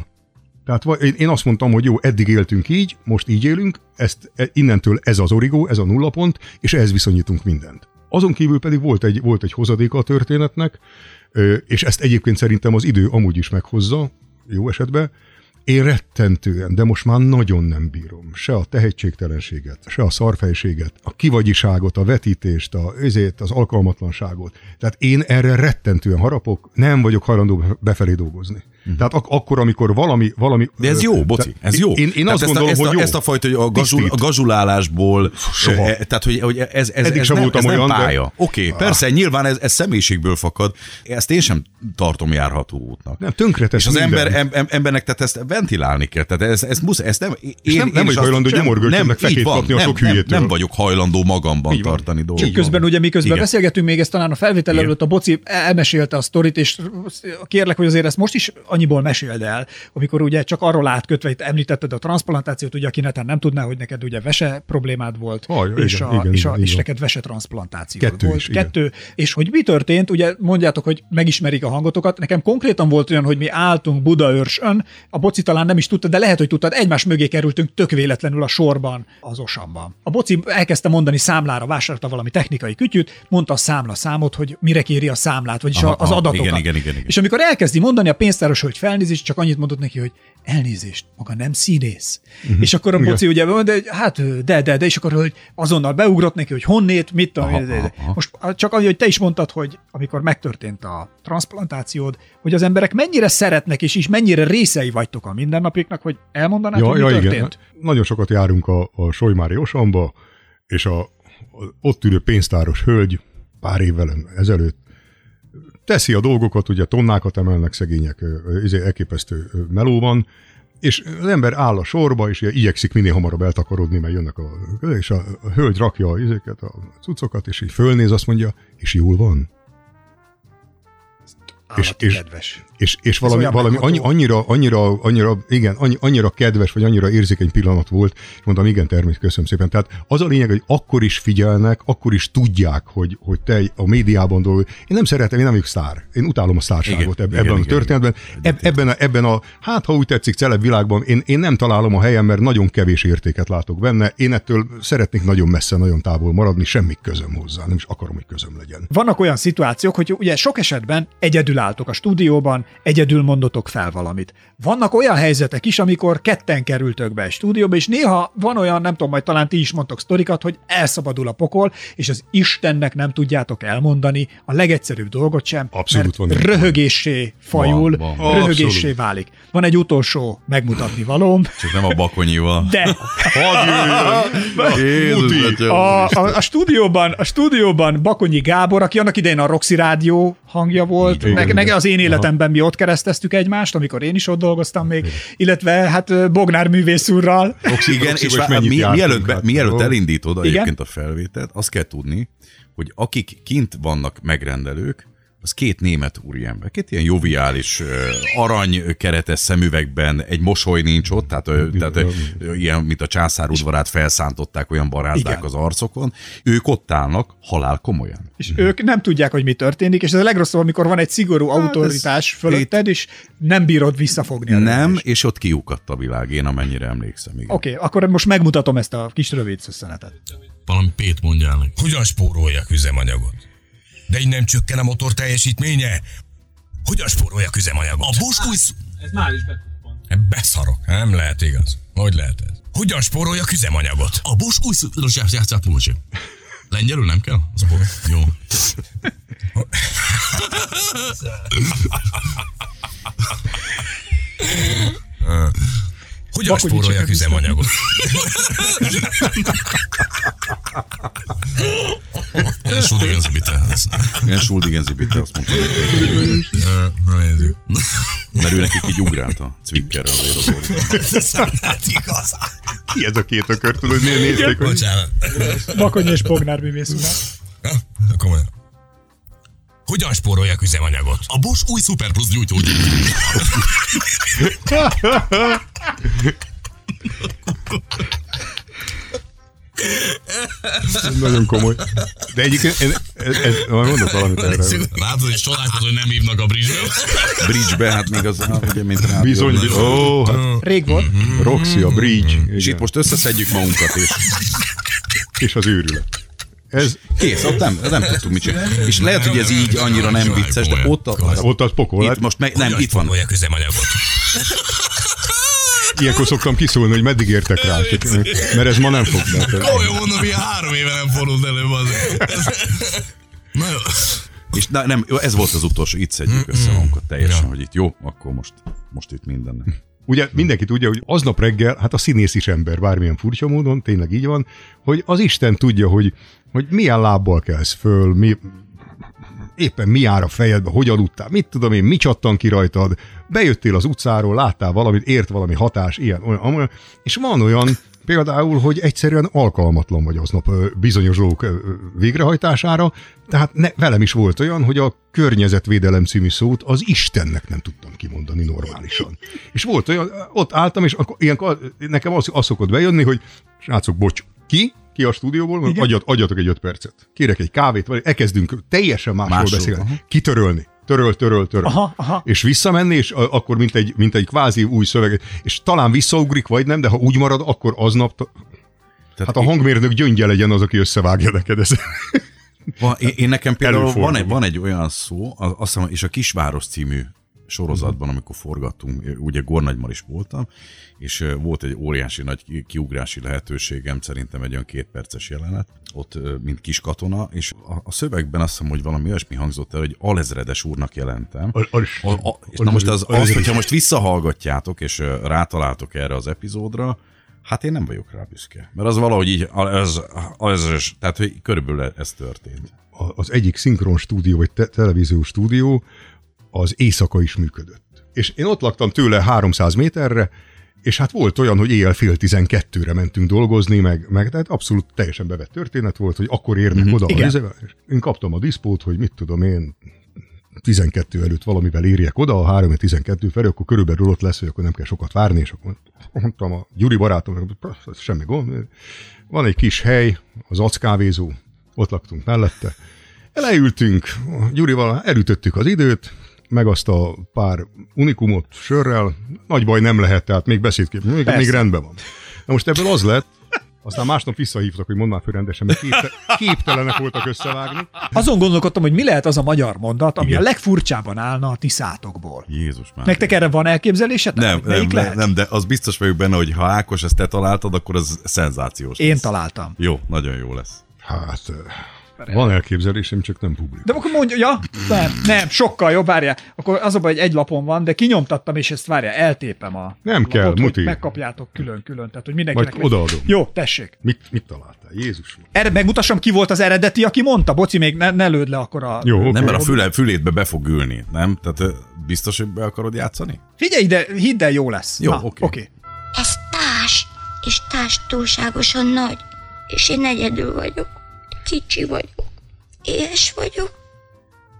Tehát én- azt mondtam, hogy jó, eddig éltünk így, most így élünk, ezt e- innentől ez az origó, ez a nullapont, és ehhez viszonyítunk mindent. Azon kívül pedig volt egy, volt egy hozadéka a történetnek, és ezt egyébként szerintem az idő amúgy is meghozza, jó esetben. Én rettentően, de most már nagyon nem bírom. Se a tehetségtelenséget, se a szarfejséget, a kivagyiságot, a vetítést, a, ezért az alkalmatlanságot. Tehát én erre rettentően harapok, nem vagyok hajlandó befelé dolgozni. Uh-huh. Tehát ak- akkor, amikor valami... valami De ez jó, boci, ez jó. Én, én azt ezt gondolom, a, ezt hogy a, jó. Ezt a fajta, hogy a, gazul, Tisztít. a gazulálásból, Soha. eh, tehát hogy, hogy ez, ez, Eddig ez, sem nem, voltam ez nem olyan, de- pálya. Oké, okay, persze, nyilván ez, ez személyiségből fakad, ezt én sem tartom járható útnak. Nem, tönkretesz És az minden. ember, em, em, embernek tehát ezt ventilálni kell. Tehát ez, ez, musz, ezt nem, én, És nem- nem én vagy is azt- hajlandó sem- gyomorgörcsön meg fekét van, kapni a nem, sok nem, hülyétől. nem vagyok hajlandó magamban tartani dolgokat. Csak közben ugye miközben beszélgetünk még ezt talán a felvétel előtt a boci elmesélte a sztorit, és kérlek, hogy azért ezt most is annyiból meséld el, amikor ugye csak arról átkötve, itt említetted a transplantációt, ugye aki netán nem tudná, hogy neked ugye vese problémád volt, igen, és, a, igen, és, a, igen, és igen. neked vese transplantáció Kettő volt. is, igen. Kettő. És hogy mi történt, ugye mondjátok, hogy megismerik a hangotokat. Nekem konkrétan volt olyan, hogy mi álltunk Budaörsön, a boci talán nem is tudta, de lehet, hogy tudtad, egymás mögé kerültünk tök véletlenül a sorban az osamban. A boci elkezdte mondani számlára, vásárolta valami technikai kütyűt, mondta a számla számot, hogy mire kéri a számlát, vagyis Aha, az adatokat. igen, igen, igen, igen. És amikor elkezdi mondani, a pénztáros hölgy felnézés, csak annyit mondott neki, hogy elnézést, maga nem színész. Uh-huh. És akkor a boci ugye hogy hát de, de, de, és akkor hogy azonnal beugrott neki, hogy honnét, mit tudom. Aha, de, de. aha. Most csak annyi, hogy te is mondtad, hogy amikor megtörtént a transplantációd, hogy az emberek mennyire szeretnek, és is mennyire részei vagytok a mindennapjuknak, hogy elmondanád, Ja, hogy ja mi igen. történt? Nagyon sokat járunk a, a Solymári Osamba, és a, a ott ülő pénztáros hölgy pár évvel ezelőtt teszi a dolgokat, ugye tonnákat emelnek szegények, izé elképesztő melóban, és az ember áll a sorba, és igyekszik minél hamarabb eltakarodni, mert jönnek a... És a hölgy rakja a, izéket, a cuccokat, és így fölnéz, azt mondja, és jól van? És- és- kedves. És, és valami, valami annyi, annyira, annyira, annyira, igen, annyi, annyira kedves, vagy annyira érzékeny pillanat volt, és mondtam, igen, természetesen, köszönöm szépen. Tehát az a lényeg, hogy akkor is figyelnek, akkor is tudják, hogy, hogy te a médiában dolgozol. Én nem szeretem, én nem vagyok sztár. Én utálom a sztárságot Igen, eb- igen, ebben a igen, történetben. Eb, ebben, a, ebben a, hát ha úgy tetszik, celeb világban, én, én nem találom a helyem, mert nagyon kevés értéket látok benne. Én ettől szeretnék nagyon messze, nagyon távol maradni, semmi közöm hozzá, nem is akarom, hogy közöm legyen. Vannak olyan szituációk, hogy ugye sok esetben egyedül álltok a stúdióban, egyedül mondotok fel valamit. Vannak olyan helyzetek is, amikor ketten kerültök be egy stúdióba, és néha van olyan, nem tudom, majd talán ti is mondtok sztorikat, hogy elszabadul a pokol, és az Istennek nem tudjátok elmondani a legegyszerűbb dolgot sem, Abszolút mert van. röhögéssé fajul, Van, van. röhögéssé Abszolút. válik. Van egy utolsó megmutatni valóm, Csak nem a bakonyival. de atya. a, a, a, stúdióban, a stúdióban Bakonyi Gábor, aki annak idején a Roxy Rádió hangja volt, meg, meg az én életemben mi ott kereszteztük egymást, amikor én is ott dolgoztam még, illetve hát Bognár művész úrral. Igen, Roxy, és vagy vá- mennyit mi, mielőtt, be, hát, mielőtt elindítod Igen? egyébként a felvételt, azt kell tudni, hogy akik kint vannak megrendelők, az két német úriember, két ilyen joviális, ö, arany keretes szemüvegben, egy mosoly nincs ott, tehát, tehát ilyen, mint a császár udvarát felszántották, olyan barázdák Igen. az arcokon. Ők ott állnak, halál komolyan. És ők nem tudják, hogy mi történik, és ez a legrosszabb, amikor van egy szigorú Hát autoritás fölötted, és nem bírod visszafogni. Nem, és ott kiukadt a világ, én amennyire emlékszem. Oké, okay, akkor most megmutatom ezt a kis rövid szösszenetet. Valami pét mondjál meg. Hogyan spóroljak üzemanyagot? De így nem csökken a motor teljesítménye? Hogyan spóroljak üzemanyagot? A Bosch új... Ez már is Beszarok, nem lehet igaz. Hogy lehet ez? Hogyan spóroljak üzemanyagot? A Bosch új szó... Lengyelül nem kell? Az bor. Jó. Hogyan Bakonyi spóroljak üzemanyagot? Entschuldigen Sie bitte. Ilyen Schuldigen Sie bitte, azt mondta, mert ő nekik így ugrált a Zwickerre azért az orrban. Hát igaz. Ki ez a két ökör, tudod, miért nézték, Bocsánat. Bakonyi és Bognár művész. Ja, komolyan. Hogyan spóroljak üzemanyagot? A Bosch új Super Plus gyújtógyújtó. Nagyon komoly. De egyébként, ez, ez, ez majd mondok valamit erre. Látod, és csodálkozol, hogy nem hívnak a bridge Bridge-be, hát még az, ugye, mint rádió. Bizony, bizony. Ó, hát Rég volt. Roxy, a Bridge, És igen. itt most összeszedjük magunkat, és és az őrület. Ez, kész, ott nem, nem tudtuk mit csinálni. És lehet, hogy ez így annyira nem vicces, de ott, a, ott az pokol. itt hát most meg, nem, itt van. spóroljak üzemanyagot? Ilyenkor szoktam kiszólni, hogy meddig értek rá, csak, mert ez ma nem fog. Komolyan mondom, ilyen három éve nem fordult elő az. Na jó. És na, nem, ez volt az utolsó, itt szedjük össze magunkat teljesen, hogy itt jó, akkor most, most itt minden. Ugye mindenki tudja, hogy aznap reggel, hát a színész is ember, bármilyen furcsa módon, tényleg így van, hogy az Isten tudja, hogy, hogy milyen lábbal kelsz föl, mi, éppen mi jár a fejedbe, hogy aludtál, mit tudom én, mi csattan ki rajtad, bejöttél az utcáról, láttál valamit, ért valami hatás, ilyen, olyan, olyan, és van olyan, például, hogy egyszerűen alkalmatlan vagy aznap bizonyos dolgok végrehajtására, tehát ne, velem is volt olyan, hogy a környezetvédelem című szót az Istennek nem tudtam kimondani normálisan. És volt olyan, ott álltam, és akkor ilyenkor nekem az, az szokott bejönni, hogy srácok, bocs, ki? Ki a stúdióból? Adjat, adjatok egy öt percet. Kérek egy kávét, vagy elkezdünk teljesen másról Másról, beszélni. aha. Kitörölni. Töröl, töröl, töröl. Aha, aha. És visszamenni, és akkor mint egy, mint egy kvázi új szöveg, és talán visszaugrik, vagy nem, de ha úgy marad, akkor aznap, Tehát hát a hangmérnök gyöngye legyen az, aki összevágja neked ezt. Van, én, én nekem például Előfordul. van egy, van egy olyan szó, az- azt hiszem, és a Kisváros című sorozatban, amikor forgattunk, ugye Gornagymar is voltam, és volt egy óriási nagy ki- kiugrási lehetőségem, szerintem egy olyan két perces jelenet, ott mint kis katona, és a, a szövegben azt hiszem, hogy valami olyasmi hangzott el, hogy alezredes úrnak jelentem. A- az- A, a, és na most, az, az- hogyha most visszahallgatjátok, és rátaláltok erre az epizódra, hát én nem vagyok rá büszke. Mert az valahogy így, az, az, az tehát hogy körülbelül ez történt. az egyik szinkron stúdió, vagy te- televíziós stúdió, az éjszaka is működött. És én ott laktam tőle 300 méterre, és hát volt olyan, hogy éjjel fél tizenkettőre mentünk dolgozni, meg, meg tehát abszolút teljesen bevett történet volt, hogy akkor érnek mm-hmm. oda Igen. a izével, és én kaptam a diszpót, hogy mit tudom én, 12 előtt valamivel érjek oda, a 3 12 felé, akkor körülbelül ott lesz, hogy akkor nem kell sokat várni, és akkor mondtam a Gyuri barátom, ez semmi gond, van egy kis hely, az ackávézó, ott laktunk mellette, Leültünk, Gyurival elütöttük az időt, meg azt a pár unikumot sörrel, nagy baj nem lehet, tehát még beszédkép, még, még rendben van. Na most ebből az lett, aztán másnap visszahívtak, hogy mondd már föl rendesen, mert képte, képtelenek voltak összevágni. Azon gondolkodtam, hogy mi lehet az a magyar mondat, ami Igen. a legfurcsábban állna a ti szátokból. Jézus már. Nektek erre van elképzelésetek? nem, nem, lehet? nem, de az biztos vagyok benne, hogy ha Ákos ezt te találtad, akkor az szenzációs Én lesz. találtam. Jó, nagyon jó lesz. Hát, eh, van elképzelésem, csak nem publikus. De akkor mondja, ja, nem, nem, sokkal jobb, várjál. Akkor az a baj, hogy egy lapon van, de kinyomtattam, és ezt várjál, eltépem a Nem kell, lapot, hogy muti. megkapjátok külön-külön, tehát hogy mindenkinek... Majd odaadom. Jó, tessék. Mit, mit találtál? Jézus. Erre megmutassam, ki volt az eredeti, aki mondta. Boci, még ne, ne lőd le akkor a... Jó, oké. Nem, mert a füle, fülétbe be fog ülni, nem? Tehát biztos, hogy be akarod játszani? Figyelj ide, hidd el, jó lesz. Jó, oké. oké. Ez társ, és társ túlságosan nagy, és én egyedül vagyok. Kicsi vagyok. Éhes vagyok.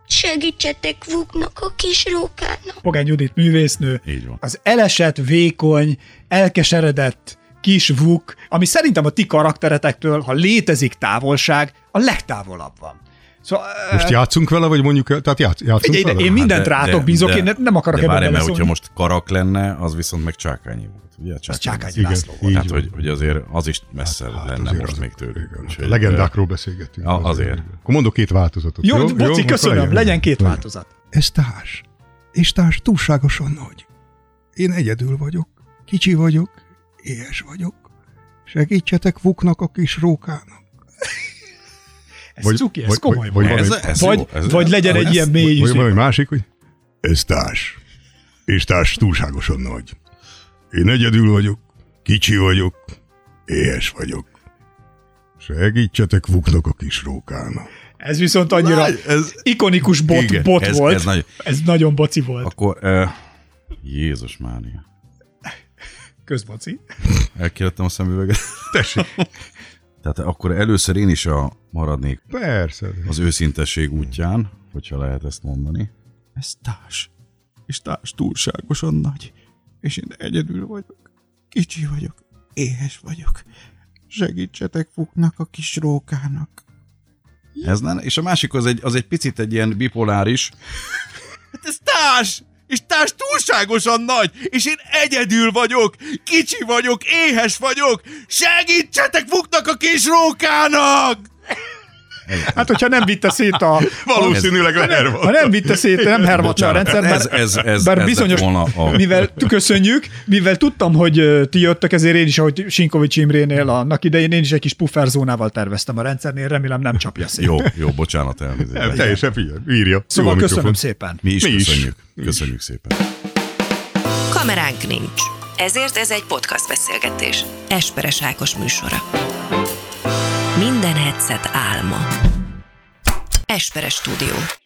Segítsetek Vuknak a kis rókának. Pogány Judit művésznő. Így van. Az elesett, vékony, elkeseredett kis vuk, ami szerintem a ti karakteretektől, ha létezik távolság, a legtávolabb van. Szóval, Most játszunk vele, vagy mondjuk, el- tehát játsz, játszunk Figyelj vele? én mindent rátok bízok, én nem akarok de ebben várj, mert hogyha most karak lenne, az viszont meg Csákányi volt. Ugye? Az Csákányi Igen, László volt. Tehát, hogy, hogy azért az is messze Hát lenne azért most az- még tőlük. Úgyhogy, a legendákról beszélgettünk. A- azért. Akkor mondok két változatot. Jó, jó? Boci, Akkor köszönöm, legyen két változat. Ez társ. És társ túlságosan nagy. Én egyedül vagyok, kicsi vagyok, éhes vagyok. Segítsetek Vuknak a kis rókának. Ez Vagy- cuki, ez vagy- komoly vagy- vagy Ez, ez Vagy, jó, ez, vagy legyen egy ez- ilyen mély Vagy valami másik, hogy ez társ. És társ túlságosan nagy. Én egyedül vagyok, kicsi vagyok, éhes vagyok. Segítsetek Vuknak a kis rókának. Ez viszont annyira Nagy, ez- ikonikus bot, Igen, bot ez- volt. ez nagy- ez nagyon boci volt. Akkor, uh, Jézus Mária. Közboci. Elkélettem a szemüveget. Tessék. Tehát akkor először én is a maradnék Persze. az őszintesség útján, hogyha lehet ezt mondani. Ez társ. És társ túlságosan nagy. És én egyedül vagyok. Kicsi vagyok. Éhes vagyok. Segítsetek Fuknak a kis rókának. Ez nem? És a másik az egy, az egy picit egy ilyen bipoláris. Hát ez társ! És társ túlságosan nagy, és én egyedül vagyok, kicsi vagyok, éhes vagyok, segítsetek Fuknak a kis rókának! Hát, hogyha nem vitte szét a... Valószínűleg a Hervat. Ha nem vitte szét, nem hervatna a rendszer, bár, ez, ez, ez, bár ez bizonyos, volna a... mivel köszönjük, mivel tudtam, hogy ti jöttök, ezért én is, ahogy Sinkovics Imrénél annak idején, én is egy kis pufferzónával terveztem a rendszernél, remélem nem csapja szét. Jó, jó, bocsánat, elnézést. Nem, teljesen írja. Szóval köszönöm szépen. Mi is Mi is. köszönjük. Is. Köszönjük szépen. Kameránk nincs. Ezért ez egy podcast beszélgetés. Esperes Ákos műsora. Minden headset álma. Esperes stúdió.